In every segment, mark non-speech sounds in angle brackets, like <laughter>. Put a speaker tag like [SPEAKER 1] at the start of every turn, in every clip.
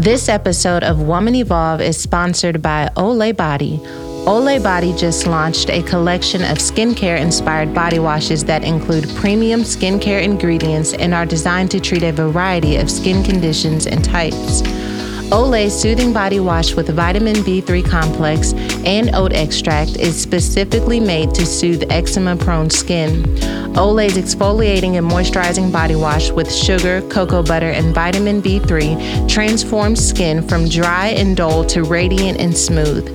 [SPEAKER 1] This episode of Woman Evolve is sponsored by Olay Body. Olay Body just launched a collection of skincare inspired body washes that include premium skincare ingredients and are designed to treat a variety of skin conditions and types. Olay Soothing Body Wash with vitamin B3 complex and oat extract is specifically made to soothe eczema prone skin. Olay's exfoliating and moisturizing body wash with sugar, cocoa butter, and vitamin B3 transforms skin from dry and dull to radiant and smooth.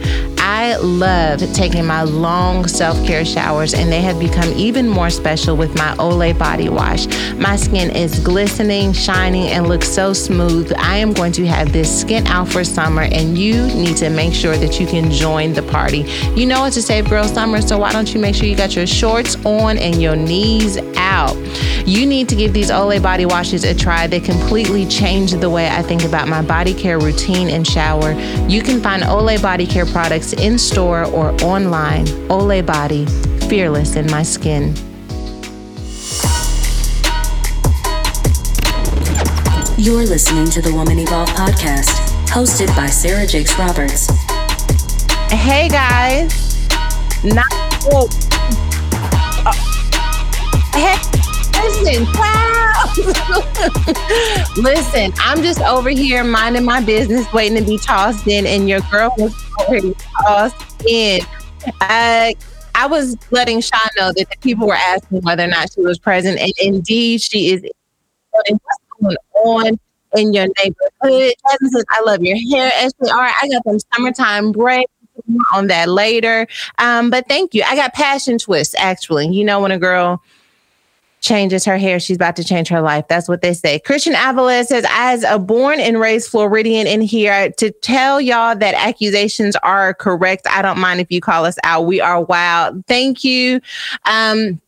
[SPEAKER 1] I love taking my long self care showers, and they have become even more special with my Olay body wash. My skin is glistening, shining, and looks so smooth. I am going to have this skin out for summer, and you need to make sure that you can join the party. You know it's a safe Girl Summer, so why don't you make sure you got your shorts on and your knees out? You need to give these Olay body washes a try. They completely change the way I think about my body care routine and shower. You can find Olay body care products in store or online. Olay Body, fearless in my skin.
[SPEAKER 2] You're listening to the Woman Evolve podcast, hosted by Sarah Jakes Roberts.
[SPEAKER 1] Hey guys, not uh, hey, listen, wow. <laughs> listen, I'm just over here minding my business, waiting to be tossed in, and your girl was already tossed in. Uh, I was letting Sean know that the people were asking whether or not she was present, and indeed she is. What's going on in your neighborhood? "I love your hair." Ashley, all right, I got some summertime braids on that later. Um, but thank you. I got passion twists actually. You know when a girl changes her hair, she's about to change her life. That's what they say. Christian Avalez says, as a born and raised Floridian in here, to tell y'all that accusations are correct. I don't mind if you call us out. We are wild. Thank you. Um,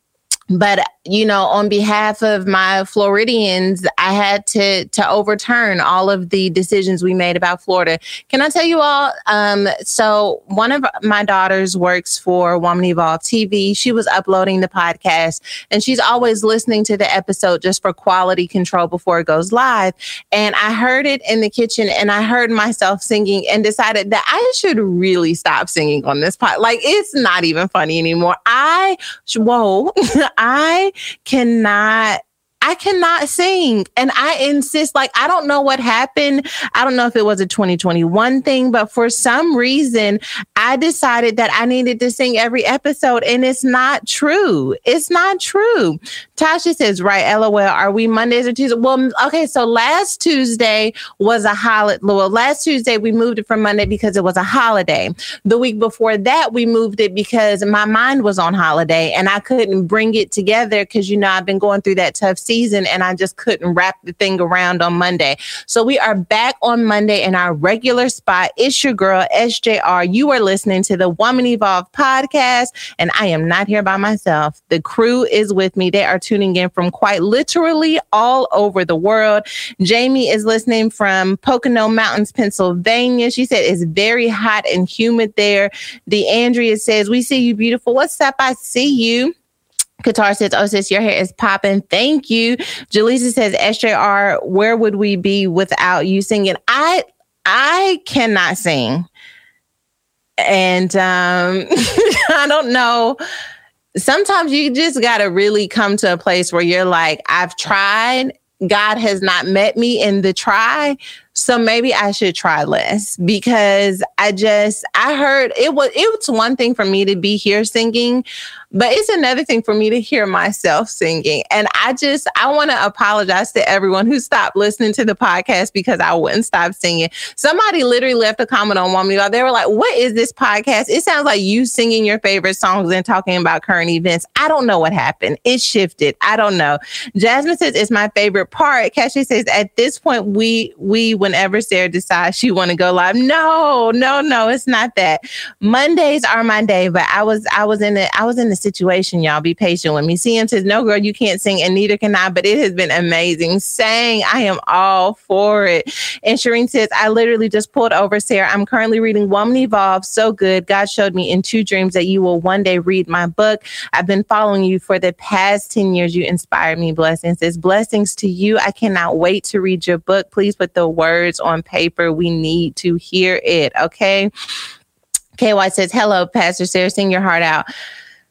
[SPEAKER 1] but you know on behalf of my floridians i had to to overturn all of the decisions we made about florida. Can i tell you all um, so one of my daughters works for woman evolve tv she was uploading the podcast and she's always listening to the episode just for quality control before it goes live. And i heard it in the kitchen and i heard myself singing and decided that i should really stop singing on this pod. Like it's not even funny anymore. I whoa <laughs> i cannot I cannot sing. And I insist, like, I don't know what happened. I don't know if it was a 2021 thing, but for some reason, I decided that I needed to sing every episode. And it's not true. It's not true. Tasha says, right, LOL, are we Mondays or Tuesdays? Well, okay, so last Tuesday was a holiday. Well, last Tuesday, we moved it from Monday because it was a holiday. The week before that, we moved it because my mind was on holiday and I couldn't bring it together because, you know, I've been going through that tough season and I just couldn't wrap the thing around on Monday. So we are back on Monday in our regular spot. It's your girl, SJR. You are listening to the Woman Evolve podcast, and I am not here by myself. The crew is with me. They are tuning in from quite literally all over the world. Jamie is listening from Pocono Mountains, Pennsylvania. She said it's very hot and humid there. DeAndrea says, We see you beautiful. What's up? I see you. Qatar says, Oh, sis, your hair is popping. Thank you. Jaleesa says, SJR, where would we be without you singing? I I cannot sing. And um, <laughs> I don't know. Sometimes you just got to really come to a place where you're like, I've tried. God has not met me in the try. So maybe I should try less because I just I heard it was it was one thing for me to be here singing, but it's another thing for me to hear myself singing. And I just I want to apologize to everyone who stopped listening to the podcast because I wouldn't stop singing. Somebody literally left a comment on Woman They were like, "What is this podcast? It sounds like you singing your favorite songs and talking about current events." I don't know what happened. It shifted. I don't know. Jasmine says it's my favorite part. Cassie says at this point we we would whenever Sarah decides she want to go live. No, no, no, it's not that. Mondays are my day, but I was I was in the I was in the situation, y'all. Be patient with me. CM says, No, girl, you can't sing, and neither can I, but it has been amazing. Saying I am all for it. And Shireen says, I literally just pulled over Sarah. I'm currently reading Woman Evolve. So good. God showed me in two dreams that you will one day read my book. I've been following you for the past 10 years. You inspired me. Blessings. Says blessings to you. I cannot wait to read your book. Please put the words on paper. We need to hear it. Okay. KY says, Hello, Pastor Sarah, sing your heart out.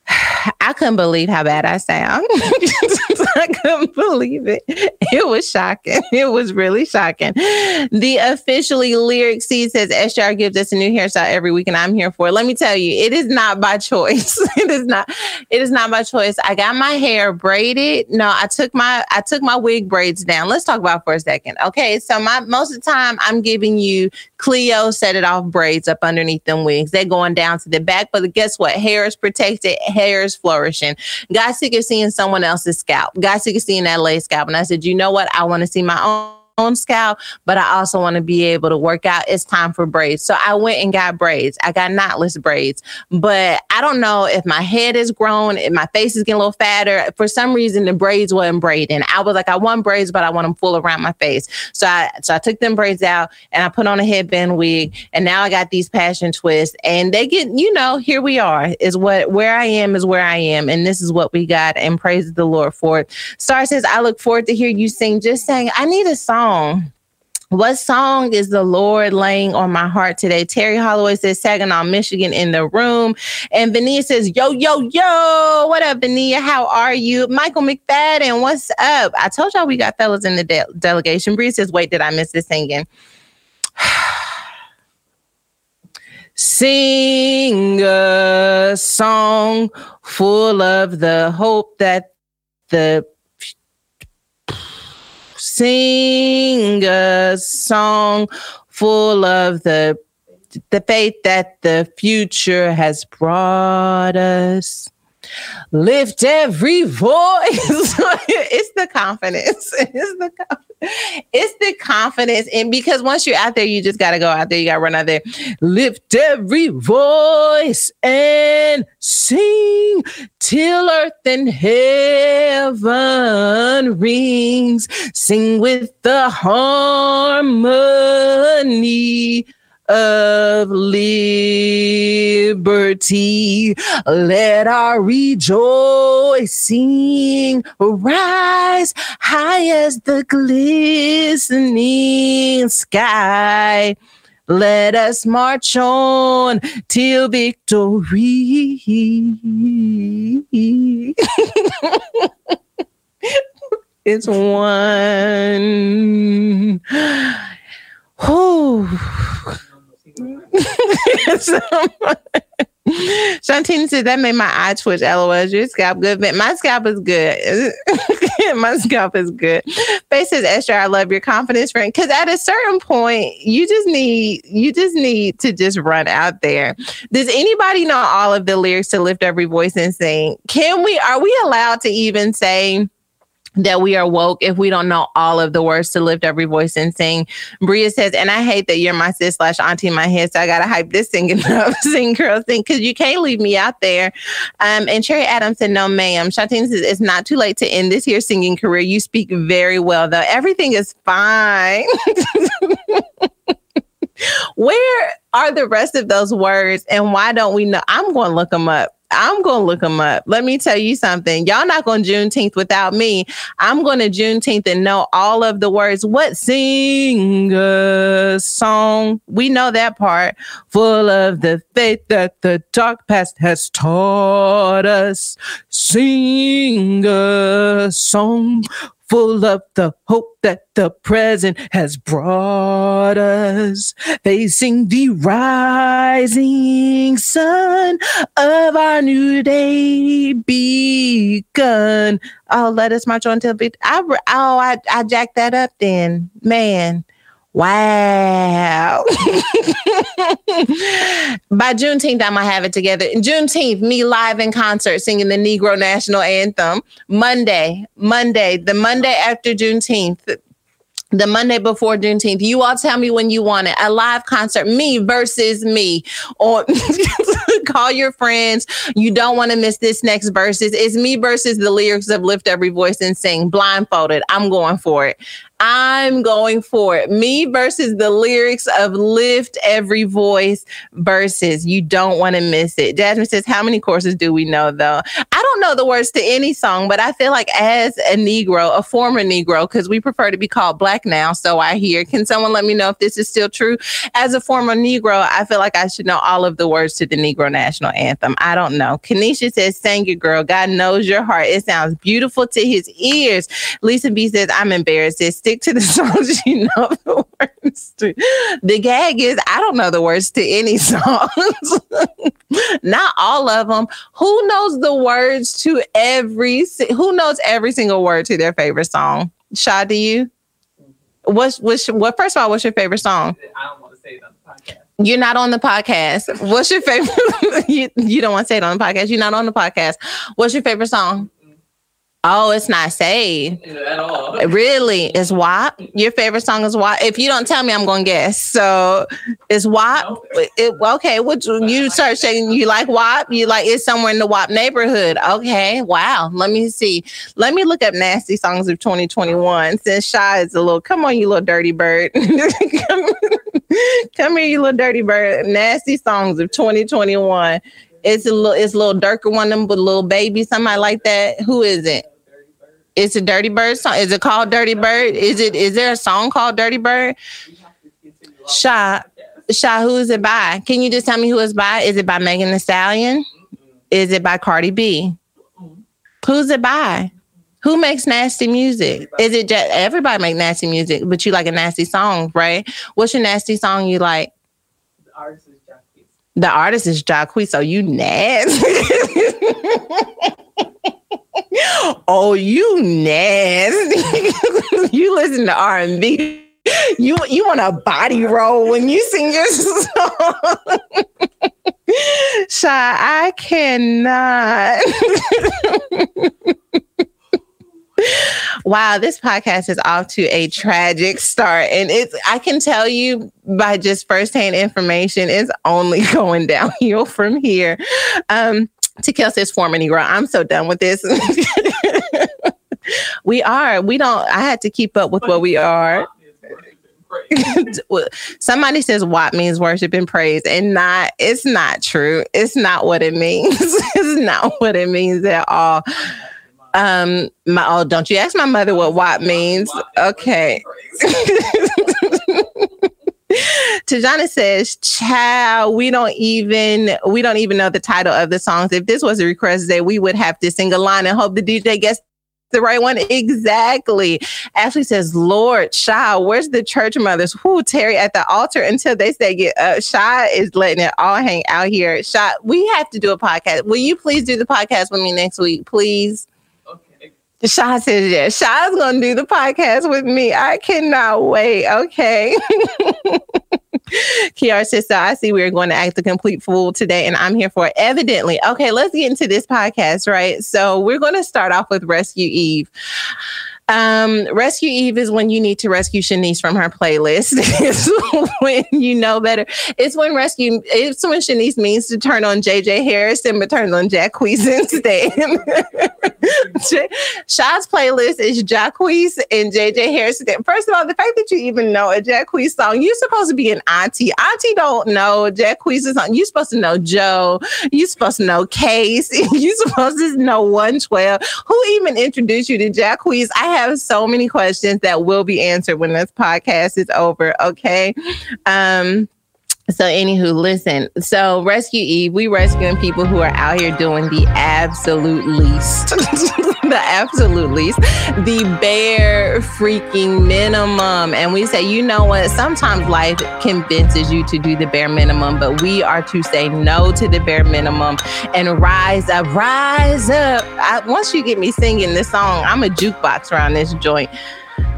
[SPEAKER 1] I couldn't believe how bad I sound. <laughs> I couldn't believe it. It was shocking. It was really shocking. The officially lyric seed says SR gives us a new hairstyle every week, and I'm here for it. Let me tell you, it is not by choice. <laughs> it is not. It is not by choice. I got my hair braided. No, I took my I took my wig braids down. Let's talk about for a second. Okay, so my most of the time I'm giving you Cleo set it off braids up underneath them wigs. They're going down to the back, but guess what? Hair is protected. Hair is flourishing. Got sick of seeing someone else's scalp. Got sick of seeing that lace scalp. And I said, you know what? I want to see my own own scalp, but I also want to be able to work out. It's time for braids. So I went and got braids. I got knotless braids, but I don't know if my head is grown, if my face is getting a little fatter. For some reason, the braids weren't braiding. I was like, I want braids, but I want them full around my face. So I so I took them braids out and I put on a headband wig, and now I got these passion twists, and they get, you know, here we are. Is what where I am is where I am, and this is what we got. And praise the Lord for it. Star says, I look forward to hear you sing. Just saying, I need a song song. What song is the Lord laying on my heart today? Terry Holloway says Saginaw, Michigan in the room. And Vania says, Yo, yo, yo. What up, Vania? How are you? Michael McFadden, what's up? I told y'all we got fellas in the de- delegation. Bree says, Wait, did I miss this singing? <sighs> Sing a song full of the hope that the sing a song full of the the faith that the future has brought us. Lift every voice. <laughs> it's the confidence. <laughs> It's the it's the confidence. And because once you're out there, you just gotta go out there. You gotta run out there. Lift every voice and sing till earth and heaven rings. Sing with the harmony of liberty. Let our rejoicing rise high as the glistening sky. Let us march on till victory. <laughs> it's one. Whew. Shantine <laughs> said that made my eye twitch. LOL. Your scalp good, man. My scalp is good. <laughs> my scalp is good. Face says, Esther, I love your confidence, friend. Because at a certain point, you just need you just need to just run out there. Does anybody know all of the lyrics to lift every voice and sing? Can we? Are we allowed to even say? That we are woke if we don't know all of the words to lift every voice and sing. Bria says, and I hate that you're my sis slash auntie in my head, so I gotta hype this singing <laughs> up, sing girl sing, because you can't leave me out there. Um, and Cherry Adams said, no, ma'am. Shantina says, it's not too late to end this here singing career. You speak very well, though. Everything is fine. <laughs> Where are the rest of those words, and why don't we know? I'm going to look them up. I'm to look them up. Let me tell you something. Y'all not going Juneteenth without me. I'm going to Juneteenth and know all of the words. What sing a song? We know that part. Full of the faith that the dark past has taught us. Sing a song full of the hope that the present has brought us, facing the rising sun of our new day begun. Oh, let us march on till be. I, oh, I, I jacked that up then, man. Wow. By Juneteenth, I'm to have it together. Juneteenth, me live in concert singing the Negro National Anthem. Monday, Monday, the Monday after Juneteenth, the Monday before Juneteenth. You all tell me when you want it. A live concert, me versus me. Or <laughs> <laughs> call your friends. You don't want to miss this next verses. It's me versus the lyrics of Lift Every Voice and Sing. Blindfolded. I'm going for it. I'm going for it. Me versus the lyrics of Lift Every Voice versus you don't want to miss it. Jasmine says, How many courses do we know though? I don't know the words to any song, but I feel like as a Negro, a former Negro, because we prefer to be called black now. So I hear. Can someone let me know if this is still true? As a former Negro, I feel like I should know all of the words to the Negro national anthem. I don't know. Kanisha says, Sing it, girl. God knows your heart. It sounds beautiful to his ears. Lisa B says, I'm embarrassed. It's stick to the <laughs> songs you know the words to. The gag is I don't know the words to any <laughs> songs. Not all of them. Who knows the words to every who knows every single word to their favorite song? Sha, do you? What's what's what first of all, what's your favorite song?
[SPEAKER 3] I don't want to say it on the podcast.
[SPEAKER 1] You're not on the podcast. What's your favorite? <laughs> you, you don't want to say it on the podcast. You're not on the podcast. What's your favorite song? Oh, it's not saved.
[SPEAKER 3] At all.
[SPEAKER 1] Really? it's WAP? Your favorite song is WAP? If you don't tell me, I'm going to guess. So it's WAP? It, okay. What you, you start saying you like WAP? You like it's somewhere in the WAP neighborhood. Okay. Wow. Let me see. Let me look up nasty songs of 2021 since Shy is a little, come on, you little dirty bird. <laughs> <laughs> come, here, you little dirty bird. Nasty songs of 2021. It's a little, it's a little darker one of them a little baby, somebody like that. Who is it? It's a Dirty Bird song. Is it called Dirty Bird? Is it? Is there a song called Dirty Bird? Sha, Sha, who is it by? Can you just tell me who it's by? Is it by Megan Thee Stallion? Is it by Cardi B? Who's it by? Who makes nasty music? Is it just everybody make nasty music, but you like a nasty song, right? What's your nasty song you like?
[SPEAKER 3] The artist is Jacquees.
[SPEAKER 1] The artist is Jacquees, so you nasty. <laughs> oh, you nasty. <laughs> you listen to R and B. You you want a body roll when you sing your <laughs> song. Shy, I cannot. Wow, this podcast is off to a tragic start. And it's I can tell you by just firsthand information, it's only <laughs> going downhill from here. Um Tequil says former Negro. I'm so done with this. <laughs> we are. We don't. I had to keep up with what we are. <laughs> Somebody says WAP means worship and praise, and not. It's not true. It's not what it means. it's not what it means at all. Um, my oh, don't you ask my mother what WAP means? Okay. <laughs> Tajana says, "Child, we don't even we don't even know the title of the songs. If this was a request day, we would have to sing a line and hope the DJ gets the right one. Exactly. Ashley says, Lord, Shy, where's the church mothers? Who Terry at the altar until they say get up. Shy is letting it all hang out here. Shy, we have to do a podcast. Will you please do the podcast with me next week, please?
[SPEAKER 3] Okay.
[SPEAKER 1] Says yes. Shy's gonna do the podcast with me. I cannot wait. Okay. <laughs> Kiara says, so I see we're going to act a complete fool today, and I'm here for it. Evidently. Okay, let's get into this podcast, right? So we're to start off with Rescue Eve. Um, Rescue Eve is when you need to rescue Shanice from her playlist. <laughs> it's when you know better. It's when rescue. It's when Shanice means to turn on JJ Hairston, but turns on Jacquees instead. <laughs> Shaw's playlist is Jacquees and JJ Hairston. First of all, the fact that you even know a Jacquees song, you're supposed to be an auntie. Auntie don't know Jacquees song. You're supposed to know Joe. You're supposed to know Case. <laughs> You're supposed to know 112. Who even introduced you to Jacquees? I have so many questions that will be answered when this podcast is over. Okay. Um, so, anywho, listen. So, Rescue Eve, we rescuing people who are out here doing the absolute least, <laughs> the absolute least, the bare freaking minimum. And we say, you know what? Sometimes life convinces you to do the bare minimum, but we are to say no to the bare minimum and rise up, rise up. I, once you get me singing this song, I'm a jukebox around this joint.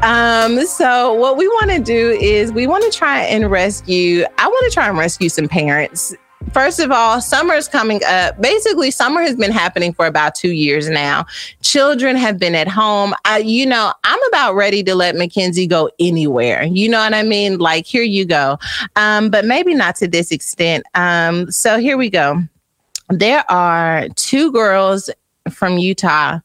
[SPEAKER 1] Um, so what we want to do is we want to try and rescue, I want to try and rescue some parents First of all, summer is coming up. Basically, summer has been happening for about two years now. Children have been at home. I, you know, I'm about ready to let Mackenzie go anywhere. You know what I mean? Like, here you go. Um, but maybe not to this extent. Um, so here we go. There are two girls from Utah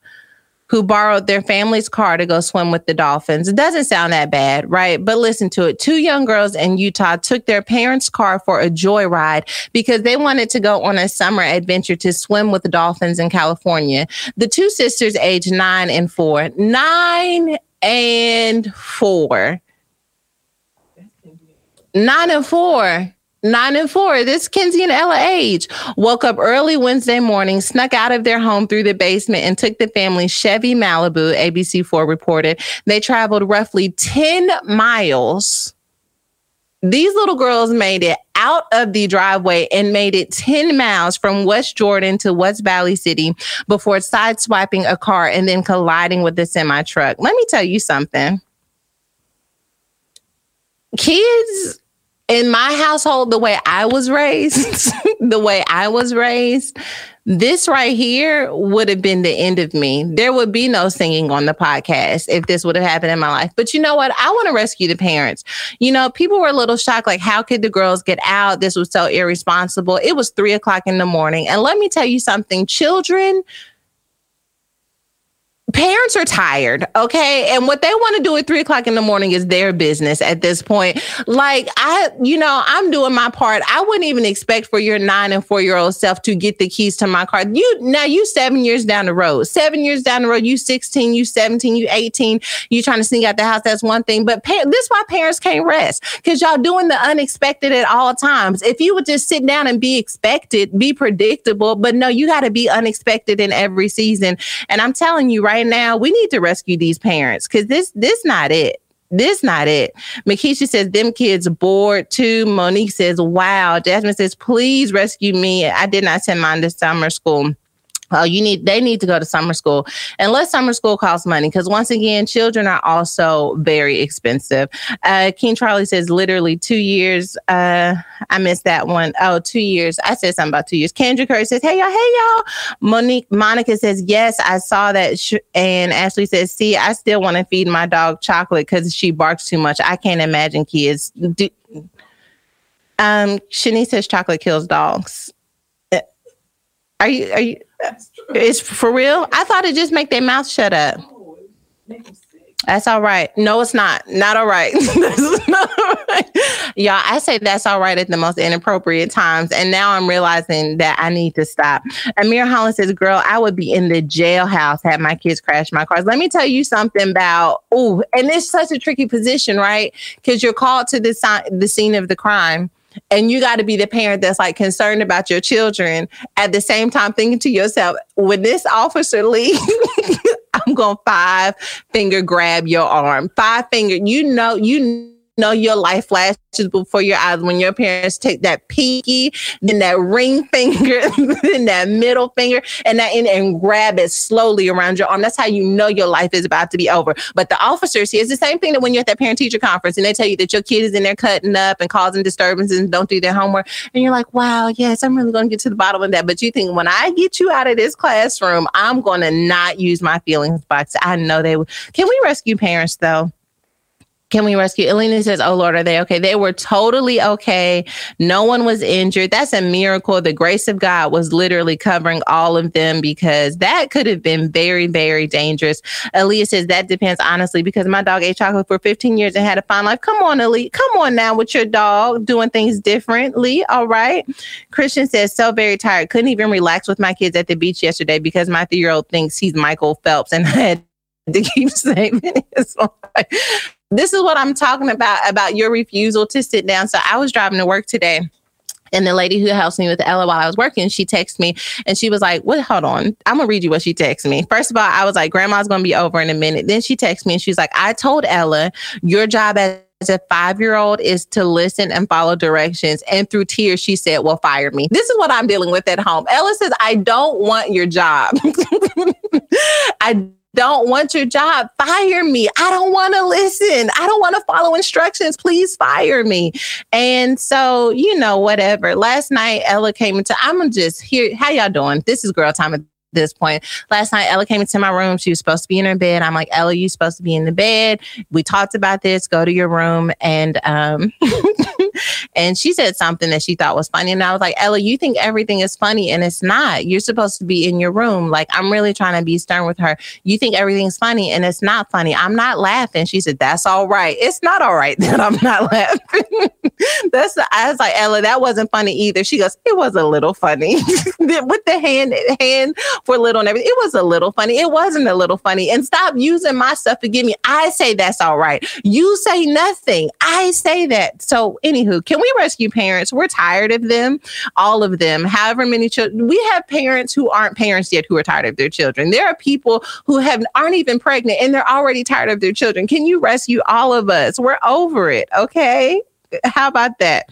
[SPEAKER 1] who borrowed their family's car to go swim with the dolphins. It doesn't sound that bad, right? But listen to it. Two young girls in Utah took their parents' car for a joyride because they wanted to go on a summer adventure to swim with the dolphins in California. The two sisters, aged nine and four, nine and four, nine and four Nine and four, this Kenzie and Ella age woke up early Wednesday morning, snuck out of their home through the basement, and took the family Chevy Malibu, ABC4 reported. They traveled roughly 10 miles. These little girls made it out of the driveway and made it 10 miles from West Jordan to West Valley City before sideswiping a car and then colliding with the semi truck. Let me tell you something. Kids in my household, the way I was raised, <laughs> the way I was raised, this right here would have been the end of me. There would be no singing on the podcast if this would have happened in my life. But you know what? I want to rescue the parents. You know, people were a little shocked, like, how could the girls get out? This was so irresponsible. It was three o'clock in the morning. And let me tell you something children parents are tired, okay? And what they want to do at three o'clock in the morning is their business at this point. Like, I, you know, I'm doing my part. I wouldn't even expect for your nine and four year old self to get the keys to my car. You, now you seven years down the road, seven years down the road, you 16, you 17, you 18, you trying to sneak out the house. That's one thing. But pa- this why parents can't rest because y'all doing the unexpected at all times. If you would just sit down and be expected, be predictable, but no, you got to be unexpected in every season. And I'm telling you right now, we need to rescue these parents because this this not it. This not it. Makisha says them kids bored too. Monique says, wow. Jasmine says, please rescue me. I did not send mine to summer school. Oh, you need they need to go to summer school. Unless summer school costs money because once again children are also very expensive. Uh king charlie says literally two years uh i missed that one. Oh, two years. I said something about two years. Kendra curry says hey y'all hey y'all. Monique monica says yes i saw that sh- and ashley says see i still want to feed my dog chocolate because she barks too much. I can't imagine kids do um shanice says chocolate kills dogs. Uh, are you are you it's for real. I thought it just make their mouth shut up. That's all right. No, it's not. Not all right. <laughs> Not all right. Y'all, I say that's all right at the most inappropriate times. And now I'm realizing that I need to stop. Amir Holland says, Girl, I would be in the jailhouse had my kids crash my cars. Let me tell you something about, oh, and it's such a tricky position, right? Because you're called to the, si- the scene of the crime and you got to be the parent that's like concerned about your children at the same time thinking to yourself when this officer leaves <laughs> i'm going to five finger grab your arm. Five finger you know you know your life flashes before your eyes when your parents take that pinky, then that ring <laughs> finger, then that middle finger, and that and, and grab it slowly around your arm. That's how you know your life is about to be over. But the officers here, it's the same thing that when you're at that parent teacher conference and they tell you that your kid is in there cutting up and causing disturbances and don't do their homework. And you're like, wow, yes, I'm really going to get to the bottom of that. But you think when I get you out of this classroom, I'm going to not use my feelings box. I know they will. Can we rescue parents though? Can we rescue? Elena says, Oh Lord, are they okay? They were totally okay. No one was injured. That's a miracle. The grace of God was literally covering all of them because that could have been very, very dangerous. Aaliyah says, That depends, honestly, because my dog ate chocolate for 15 years and had a fine life. Come on, Aaliyah. Come on now with your dog doing things differently. All right. Christian says, So very tired. Couldn't even relax with my kids at the beach yesterday because my three year old thinks he's Michael Phelps and <laughs> I had to keep <laughs> saving his life this is what I'm talking about about your refusal to sit down. So I was driving to work today. And the lady who helps me with Ella while I was working, she texted me and she was like, What? Hold on. I'm going to read you what she texted me. First of all, I was like, Grandma's going to be over in a minute. Then she texted me and she's like, I told Ella, your job as a five year old is to listen and follow directions. And through tears, she said, Well, fire me. This is what I'm dealing with at home. Ella says, I don't want your job. <laughs> I don't want your job, fire me. I don't want to listen. I don't want to follow instructions. Please fire me. And so, you know, whatever. Last night, Ella came into, I'm just here. How y'all doing? This is girl time this point. Last night, Ella came into my room. She was supposed to be in her bed. I'm like, Ella, you supposed to be in the bed. We talked about this. Go to your room. And um, <laughs> and she said something that she thought was funny. And I was like, Ella, you think everything is funny, and it's not. You're supposed to be in your room. Like I'm really trying to be stern with her. You think everything's funny, and it's not funny. I'm not laughing. She said, That's all right. It's not all right <laughs> that I'm not laughing. <laughs> That's I was like, Ella, that wasn't funny either. She goes, It was a little funny <laughs> with the hand hand for little and everything. It was a little funny. It wasn't a little funny. And stop using my stuff. Forgive me. I say that's all right. You say nothing. I say that. So, anywho, can we rescue parents? We're tired of them, all of them. However many children we have parents who aren't parents yet who are tired of their children. There are people who have aren't even pregnant and they're already tired of their children. Can you rescue all of us? We're over it. Okay. How about that?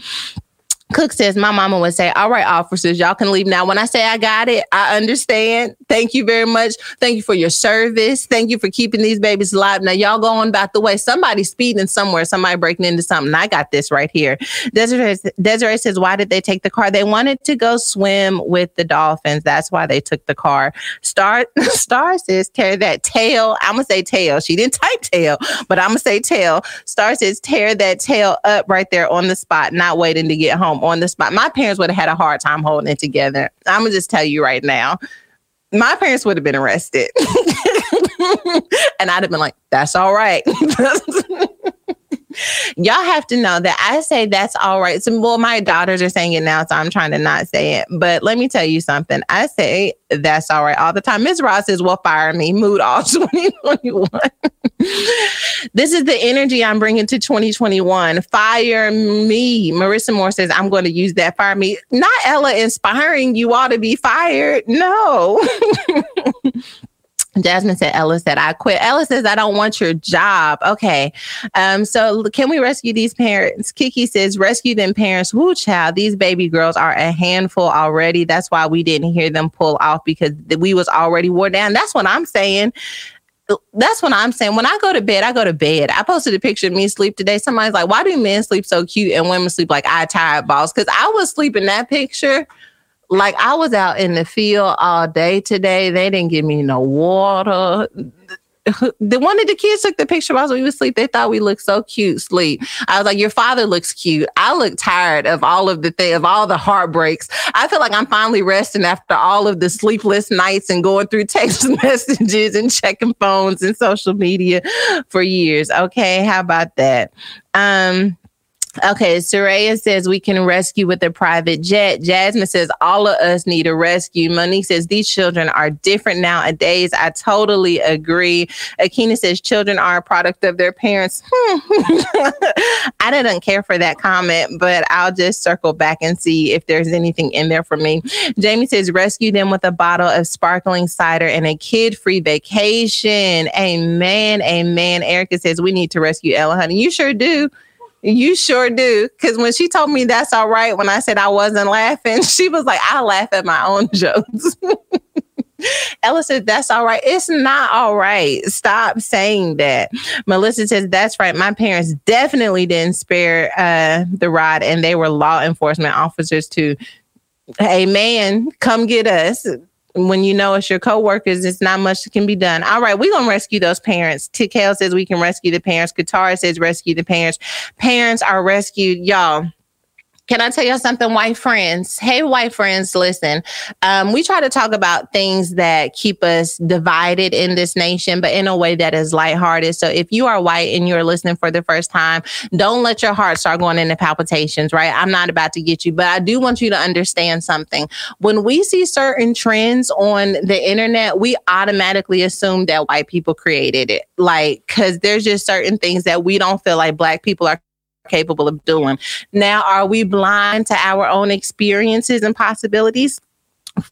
[SPEAKER 1] Cook says, My mama would say, All right, officers, y'all can leave now. When I say I got it, I understand. Thank you very much. Thank you for your service. Thank you for keeping these babies alive. Now, y'all go on about the way. Somebody speeding somewhere, somebody breaking into something. I got this right here. Desiree, Desiree says, Why did they take the car? They wanted to go swim with the dolphins. That's why they took the car. Star, <laughs> Star says, Tear that tail. I'm going to say tail. She didn't type tail, but I'm going to say tail. Star says, Tear that tail up right there on the spot, not waiting to get home on the spot. My parents would have had a hard time holding it together. I'm gonna just tell you right now. My parents would have been arrested. <laughs> and I'd have been like, that's all right. <laughs> Y'all have to know that I say that's all right. So, well, my daughters are saying it now, so I'm trying to not say it. But let me tell you something. I say that's all right all the time. Ms. Ross says, well, fire me. Mood off <laughs> 2021. this is the energy I'm bringing to 2021. Fire me. Marissa Moore says, I'm going to use that. Fire me. Not Ella inspiring you all to be fired. No. <laughs> Jasmine said, Ella said, I quit. Ella says, I don't want your job. Okay. Um, so can we rescue these parents? Kiki says, rescue them parents. Woo, child. These baby girls are a handful already. That's why we didn't hear them pull off because we was already wore down. That's what I'm saying. That's what I'm saying. When I go to bed, I go to bed. I posted a picture of me sleep today. Somebody's like, why do men sleep so cute and women sleep like I tired balls? Because I was sleeping that picture like I was out in the field all day today. They didn't give me no water. <laughs> The one of the kids took the picture while we were asleep. They thought we looked so cute. Sleep. I was like, your father looks cute. I look tired of all of the thing, of all the heartbreaks. I feel like I'm finally resting after all of the sleepless nights and going through <laughs> text messages and checking phones and social media for years. Okay, how about that? Um, Okay, Soraya says we can rescue with a private jet. Jasmine says all of us need a rescue. Monique says these children are different nowadays. I totally agree. Akina says children are a product of their parents. <laughs> I didn't care for that comment, but I'll just circle back and see if there's anything in there for me. Jamie says rescue them with a bottle of sparkling cider and a kid-free vacation. Amen. Amen. Erica says we need to rescue Ella Honey. You sure do. You sure do. Because when she told me that's all right, when I said I wasn't laughing, <laughs> she was like, I laugh at my own <laughs> jokes. <laughs> Ella said, That's all right. It's not all right. Stop saying that. Melissa says, That's right. My parents definitely didn't spare uh, the rod, and they were law enforcement officers too. Hey, man, come get us when you know it's your coworkers, it's not much that can be done. All right, we're gonna rescue those parents. Tikale says we can rescue the parents. Qatar says rescue the parents. Parents are rescued, y'all. Can I tell you something, white friends? Hey, white friends, listen. Um, we try to talk about things that keep us divided in this nation, but in a way that is lighthearted. So if you are white and you're listening for the first time, don't let your heart start going into palpitations, right? I'm not about to get you, but I do want you to understand something. When we see certain trends on the internet, we automatically assume that white people created it. Like, because there's just certain things that we don't feel like black people are capable of doing. Now, are we blind to our own experiences and possibilities?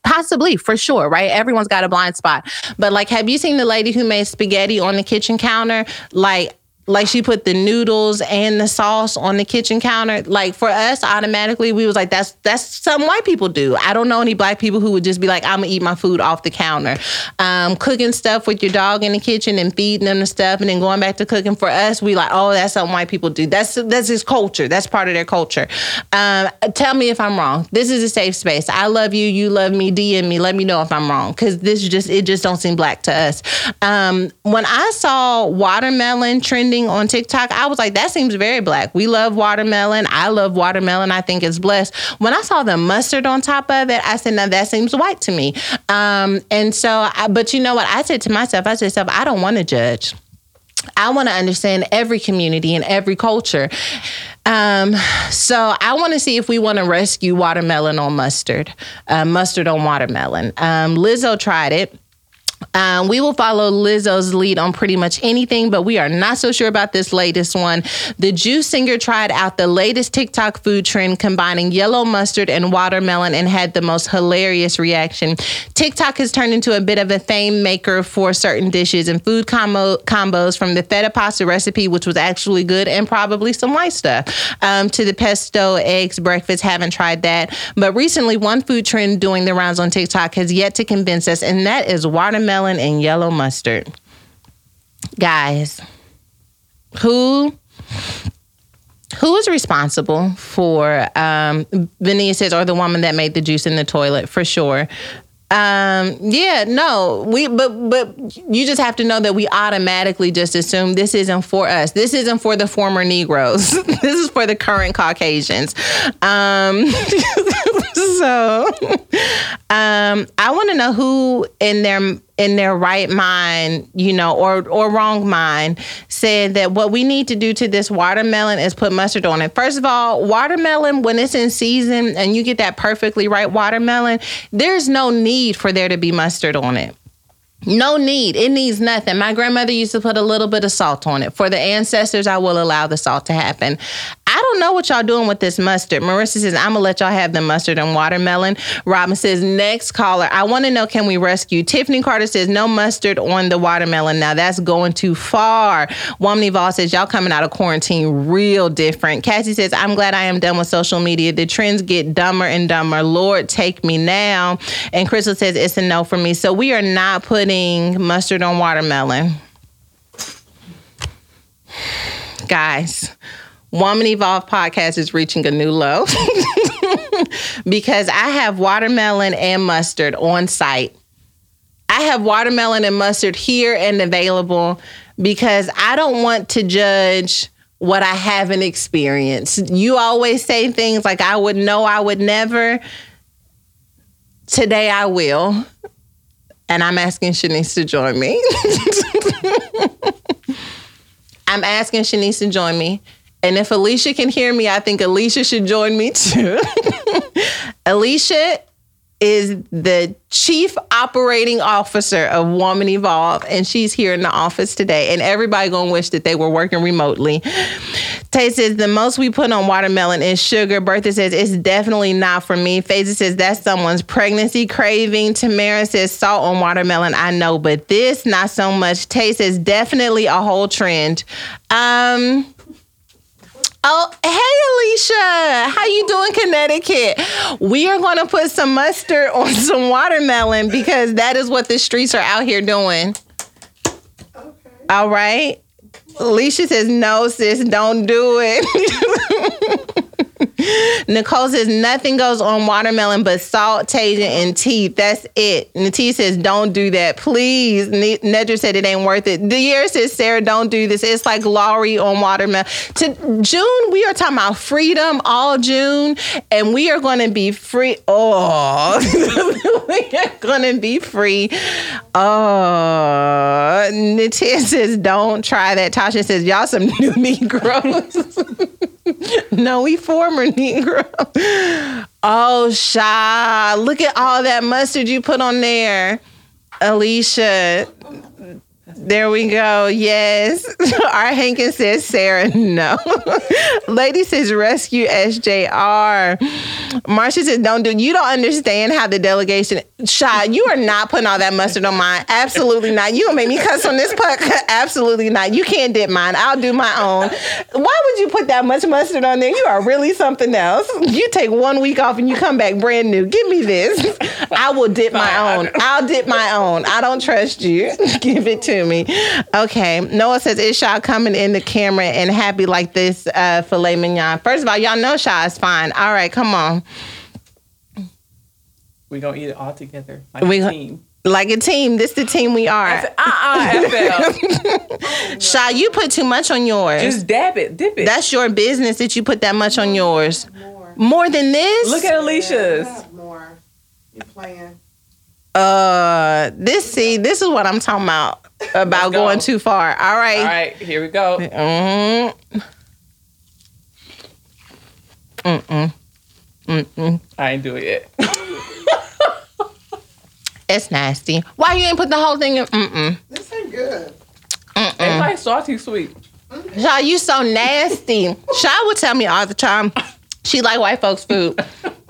[SPEAKER 1] Possibly, for sure, right? Everyone's got a blind spot. But like, have you seen the lady who made spaghetti on the kitchen counter? Like, like she put the noodles and the sauce on the kitchen counter. Like for us, automatically we was like, that's that's something white people do. I don't know any black people who would just be like, I'm gonna eat my food off the counter. Um, cooking stuff with your dog in the kitchen and feeding them the stuff and then going back to cooking. For us, we like, oh, that's something white people do. That's that's his culture. That's part of their culture. Um, tell me if I'm wrong. This is a safe space. I love you. You love me. DM me. Let me know if I'm wrong because this just it just don't seem black to us. Um, when I saw watermelon trending on TikTok, I was like, that seems very black. We love watermelon. I love watermelon. I think it's blessed. When I saw the mustard on top of it, I said, now that seems white to me. Um, and so, I, but you know what? I said to myself, I said, I don't want to judge. I want to understand every community and every culture. Um, so I want to see if we want to rescue watermelon on mustard, uh, mustard on watermelon. Um, Lizzo tried it. Um, we will follow Lizzo's lead on pretty much anything, but we are not so sure about this latest one. The Juice singer tried out the latest TikTok food trend combining yellow mustard and watermelon and had the most hilarious reaction. TikTok has turned into a bit of a fame maker for certain dishes and food combo- combos from the feta pasta recipe, which was actually good, and probably some white stuff, um, to the pesto eggs breakfast. Haven't tried that. But recently, one food trend doing the rounds on TikTok has yet to convince us, and that is watermelon watermelon and yellow mustard. Guys, who who is responsible for um Vania says or the woman that made the juice in the toilet for sure. Um, yeah, no, we, but, but you just have to know that we automatically just assume this isn't for us. This isn't for the former Negroes. <laughs> this is for the current Caucasians. Um, <laughs> so, um, I want to know who in their in their right mind, you know, or or wrong mind, said that what we need to do to this watermelon is put mustard on it. First of all, watermelon when it's in season and you get that perfectly right watermelon, there's no need for there to be mustard on it. No need. It needs nothing. My grandmother used to put a little bit of salt on it. For the ancestors, I will allow the salt to happen. I don't know what y'all doing with this mustard. Marissa says, I'm gonna let y'all have the mustard and watermelon. Robin says, next caller, I want to know can we rescue? Tiffany Carter says, no mustard on the watermelon. Now that's going too far. Woman Evolve says, y'all coming out of quarantine real different. Cassie says, I'm glad I am done with social media. The trends get dumber and dumber. Lord, take me now. And Crystal says, it's a no for me. So we are not putting mustard on watermelon. <sighs> Guys, Woman Evolve podcast is reaching a new low <laughs> because I have watermelon and mustard on site. I have watermelon and mustard here and available because I don't want to judge what I haven't experienced. You always say things like, I would know, I would never. Today I will. And I'm asking Shanice to join me. <laughs> I'm asking Shanice to join me. And if Alicia can hear me, I think Alicia should join me too. <laughs> Alicia is the chief operating officer of Woman Evolve, and she's here in the office today. And everybody gonna wish that they were working remotely. Tay says the most we put on watermelon is sugar. Bertha says it's definitely not for me. Phaser says that's someone's pregnancy craving. Tamara says salt on watermelon. I know, but this not so much. Tay says definitely a whole trend. Um. Oh, hey Alicia, how you doing, Connecticut? We are going to put some mustard <laughs> on some watermelon because that is what the streets are out here doing. Okay. All right. Alicia says, "No, sis, don't do it." <laughs> <laughs> Nicole says nothing goes on watermelon but salt, Tajín, and teeth. That's it. Natia says don't do that, please. Nedra said it ain't worth it. The year says Sarah, don't do this. It's like Lawry on watermelon. To June, we are talking about freedom all June, and we are going to be free. Oh, <laughs> we are going to be free. Uh, oh, Natia says don't try that. Tasha says y'all some <laughs> new Negroes. <laughs> <laughs> no, we former Negro. Oh, Sha, look at all that mustard you put on there. Alicia. There we go. Yes. <laughs> Our Hankins says Sarah. No. <laughs> Lady says rescue SJR. Marcia says don't do. You don't understand how the delegation. Shot. You are not putting all that mustard on mine. Absolutely not. You gonna make me cuss on this podcast? <laughs> Absolutely not. You can't dip mine. I'll do my own. Why would you put that much mustard on there? You are really something else. You take one week off and you come back brand new. Give me this. I will dip my own. I'll dip my own. I don't trust you. Give it to me. Okay. Noah says, Is Shaw coming in the camera and happy like this uh, filet mignon? First of all, y'all know Shaw is fine. All right, come on.
[SPEAKER 4] We gonna eat it all together like
[SPEAKER 1] We
[SPEAKER 4] a team.
[SPEAKER 1] Like a team. This the team we are.
[SPEAKER 4] Uh uh FL. <laughs>
[SPEAKER 1] Shaw, you put too much on yours.
[SPEAKER 4] Just dab it, dip it.
[SPEAKER 1] That's your business that you put that much on yours. More than this?
[SPEAKER 4] Look at Alicia's.
[SPEAKER 3] More. You're playing?
[SPEAKER 1] Uh this see, this is what I'm talking about. About
[SPEAKER 4] go.
[SPEAKER 1] going too far. All right.
[SPEAKER 4] All right, here we go.
[SPEAKER 1] Mhm. Mm-mm. Mm-mm.
[SPEAKER 4] I ain't do it yet. <laughs>
[SPEAKER 1] It's nasty. Why you ain't put the whole thing in? Mm-mm.
[SPEAKER 3] This ain't good. Mm-mm.
[SPEAKER 4] It's like salty sweet.
[SPEAKER 1] Shaw, you so nasty. Shaw would tell me all the time she like white folks food. <laughs>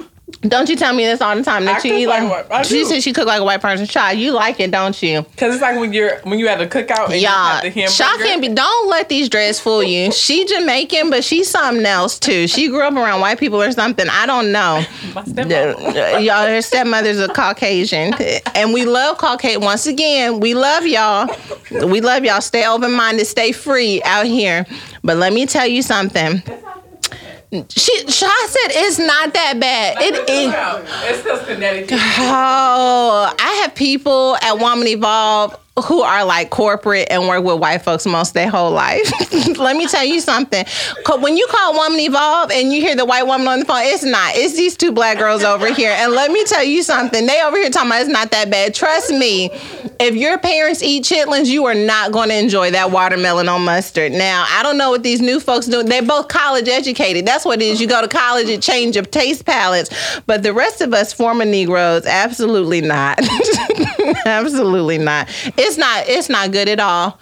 [SPEAKER 1] Don't you tell me this all the time that
[SPEAKER 4] I
[SPEAKER 1] she
[SPEAKER 4] cook
[SPEAKER 1] eat
[SPEAKER 4] like
[SPEAKER 1] like, she said she cook like a white person. Shaw, you like it, don't you?
[SPEAKER 4] Cause it's like when you're when you at a cookout and you have the
[SPEAKER 1] Y'all,
[SPEAKER 4] hamburger.
[SPEAKER 1] Can't be. Don't let these dreads fool you. She Jamaican, but she's something else too. She grew up around white people or something. I don't know. <laughs> Y'all, her stepmother's a Caucasian, and we love Caucasian. Once again, we love y'all. We love y'all. Stay open minded. Stay free out here. But let me tell you something. She, Shaw said it's not that bad. It is.
[SPEAKER 4] It's just Connecticut.
[SPEAKER 1] Oh, I have people at Woman Evolve who are like corporate and work with white folks most their whole life. <laughs> Let me tell you something. When you call Woman Evolve and you hear the white woman on the phone, it's not. It's these two black girls over here. And let me tell you something. They over here talking about it's not that bad. Trust me, if your parents eat chitlins, you are not going to enjoy that watermelon on mustard. Now, I don't know what these new folks do. They're both college educated. That's what it is. You go to college, it change your taste palates. But the rest of us former Negroes, absolutely not. <laughs> absolutely not. It's not. It's not good at all.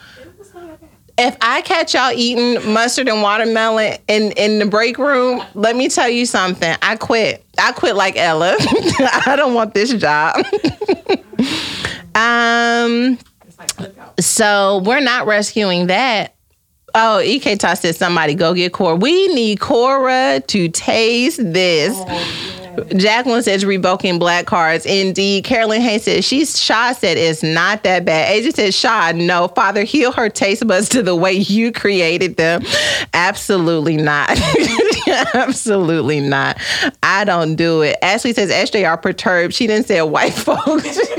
[SPEAKER 1] If I catch y'all eating mustard and watermelon in, in the break room, let me tell you something. I quit. I quit like Ella. <laughs> I don't want this job. <laughs> um. So we're not rescuing that. Oh, EK Toss said somebody go get Cora. We need Cora to taste this. Jacqueline says revoking black cards. Indeed. Carolyn Hayes says she's Shaw said it's not that bad. Asia says Shaw, no. Father, heal her taste buds to the way you created them. Absolutely not. <laughs> Absolutely not. I don't do it. Ashley says SJ are perturbed. She didn't say white folks. <laughs>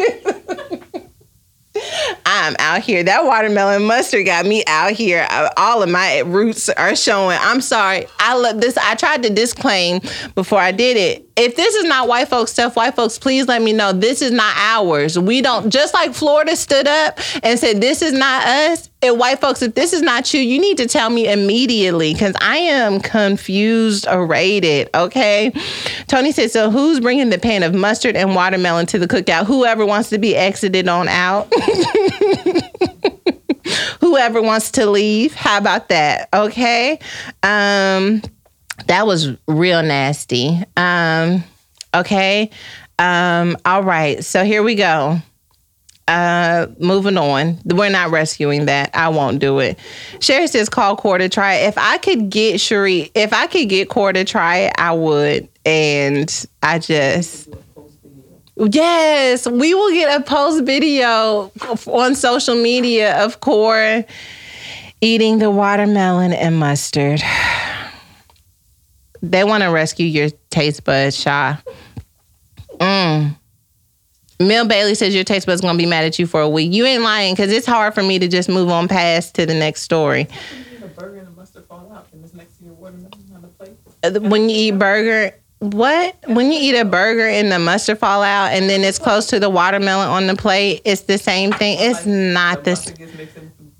[SPEAKER 1] I'm out here. That watermelon mustard got me out here. Uh, All of my roots are showing. I'm sorry. I love this. I tried to disclaim before I did it. If this is not white folks stuff, white folks, please let me know. This is not ours. We don't. Just like Florida stood up and said, "This is not us." And white folks, if this is not you, you need to tell me immediately because I am confused or rated. Okay. Tony said, "So who's bringing the pan of mustard and watermelon to the cookout? Whoever wants to be exited on out." <laughs> <laughs> whoever wants to leave. How about that? Okay. Um that was real nasty. Um okay. Um all right. So here we go. Uh moving on. We're not rescuing that. I won't do it. Sherry says call Core to try it. If I could get Sherry, if I could get Core to try it, I would. And I just Yes, we will get a post video on social media of Core eating the watermelon and mustard. They want to rescue your taste buds, Shaw. Mm. Mill Bailey says your taste buds gonna be mad at you for a week. You ain't lying, cause it's hard for me to just move on past to the next story.
[SPEAKER 4] A burger and a mustard fall out and it's next to your watermelon on the plate.
[SPEAKER 1] Uh, When you eat burger, what? When you eat a burger and the mustard fall out, and then it's close to the watermelon on the plate, it's the same thing. It's not the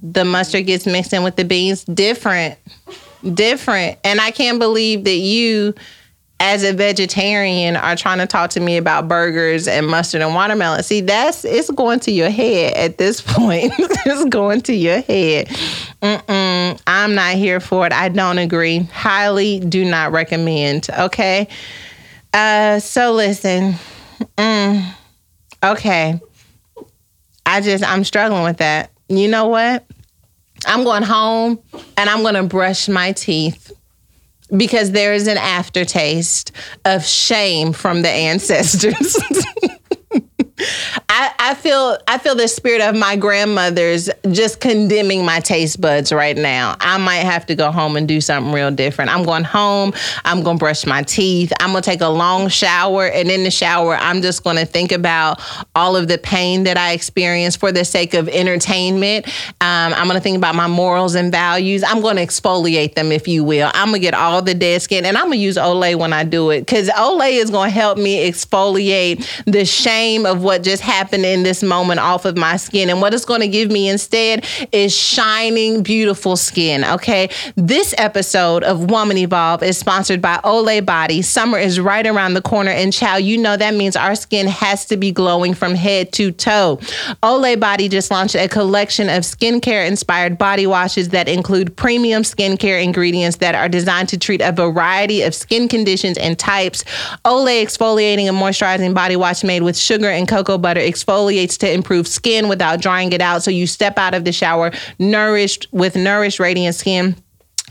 [SPEAKER 4] the
[SPEAKER 1] mustard gets mixed in with the beans different different and i can't believe that you as a vegetarian are trying to talk to me about burgers and mustard and watermelon. See, that's it's going to your head at this <laughs> point. it's going to your head. Mm-mm, I'm not here for it. I don't agree. Highly do not recommend. Okay. Uh, so listen. Mm, okay. I just I'm struggling with that. You know what? I'm going home and I'm going to brush my teeth because there is an aftertaste of shame from the ancestors. <laughs> I, I feel I feel the spirit of my grandmothers just condemning my taste buds right now. I might have to go home and do something real different. I'm going home. I'm to brush my teeth. I'm to take a long shower, and in the shower, I'm just to think about all of the pain that I experienced for the sake of entertainment. Um, I'm to think about my morals and values. I'm to exfoliate them, if you will. I'm to get all the dead skin, and I'm to use Olay when I do it because Olay is to help me exfoliate the shame of what just happened in this moment off of my skin. And what it's going to give me instead is shining, beautiful skin. Okay. This episode of Woman Evolve is sponsored by Olay Body. Summer is right around the corner. And Chow, you know that means our skin has to be glowing from head to toe. Olay Body just launched a collection of skincare inspired body washes that include premium skincare ingredients that are designed to treat a variety of skin conditions and types. Olay exfoliating and moisturizing body wash made with sugar and cocoa butter exfoliates to improve skin without drying it out. So you step out of the shower nourished with nourished, radiant skin.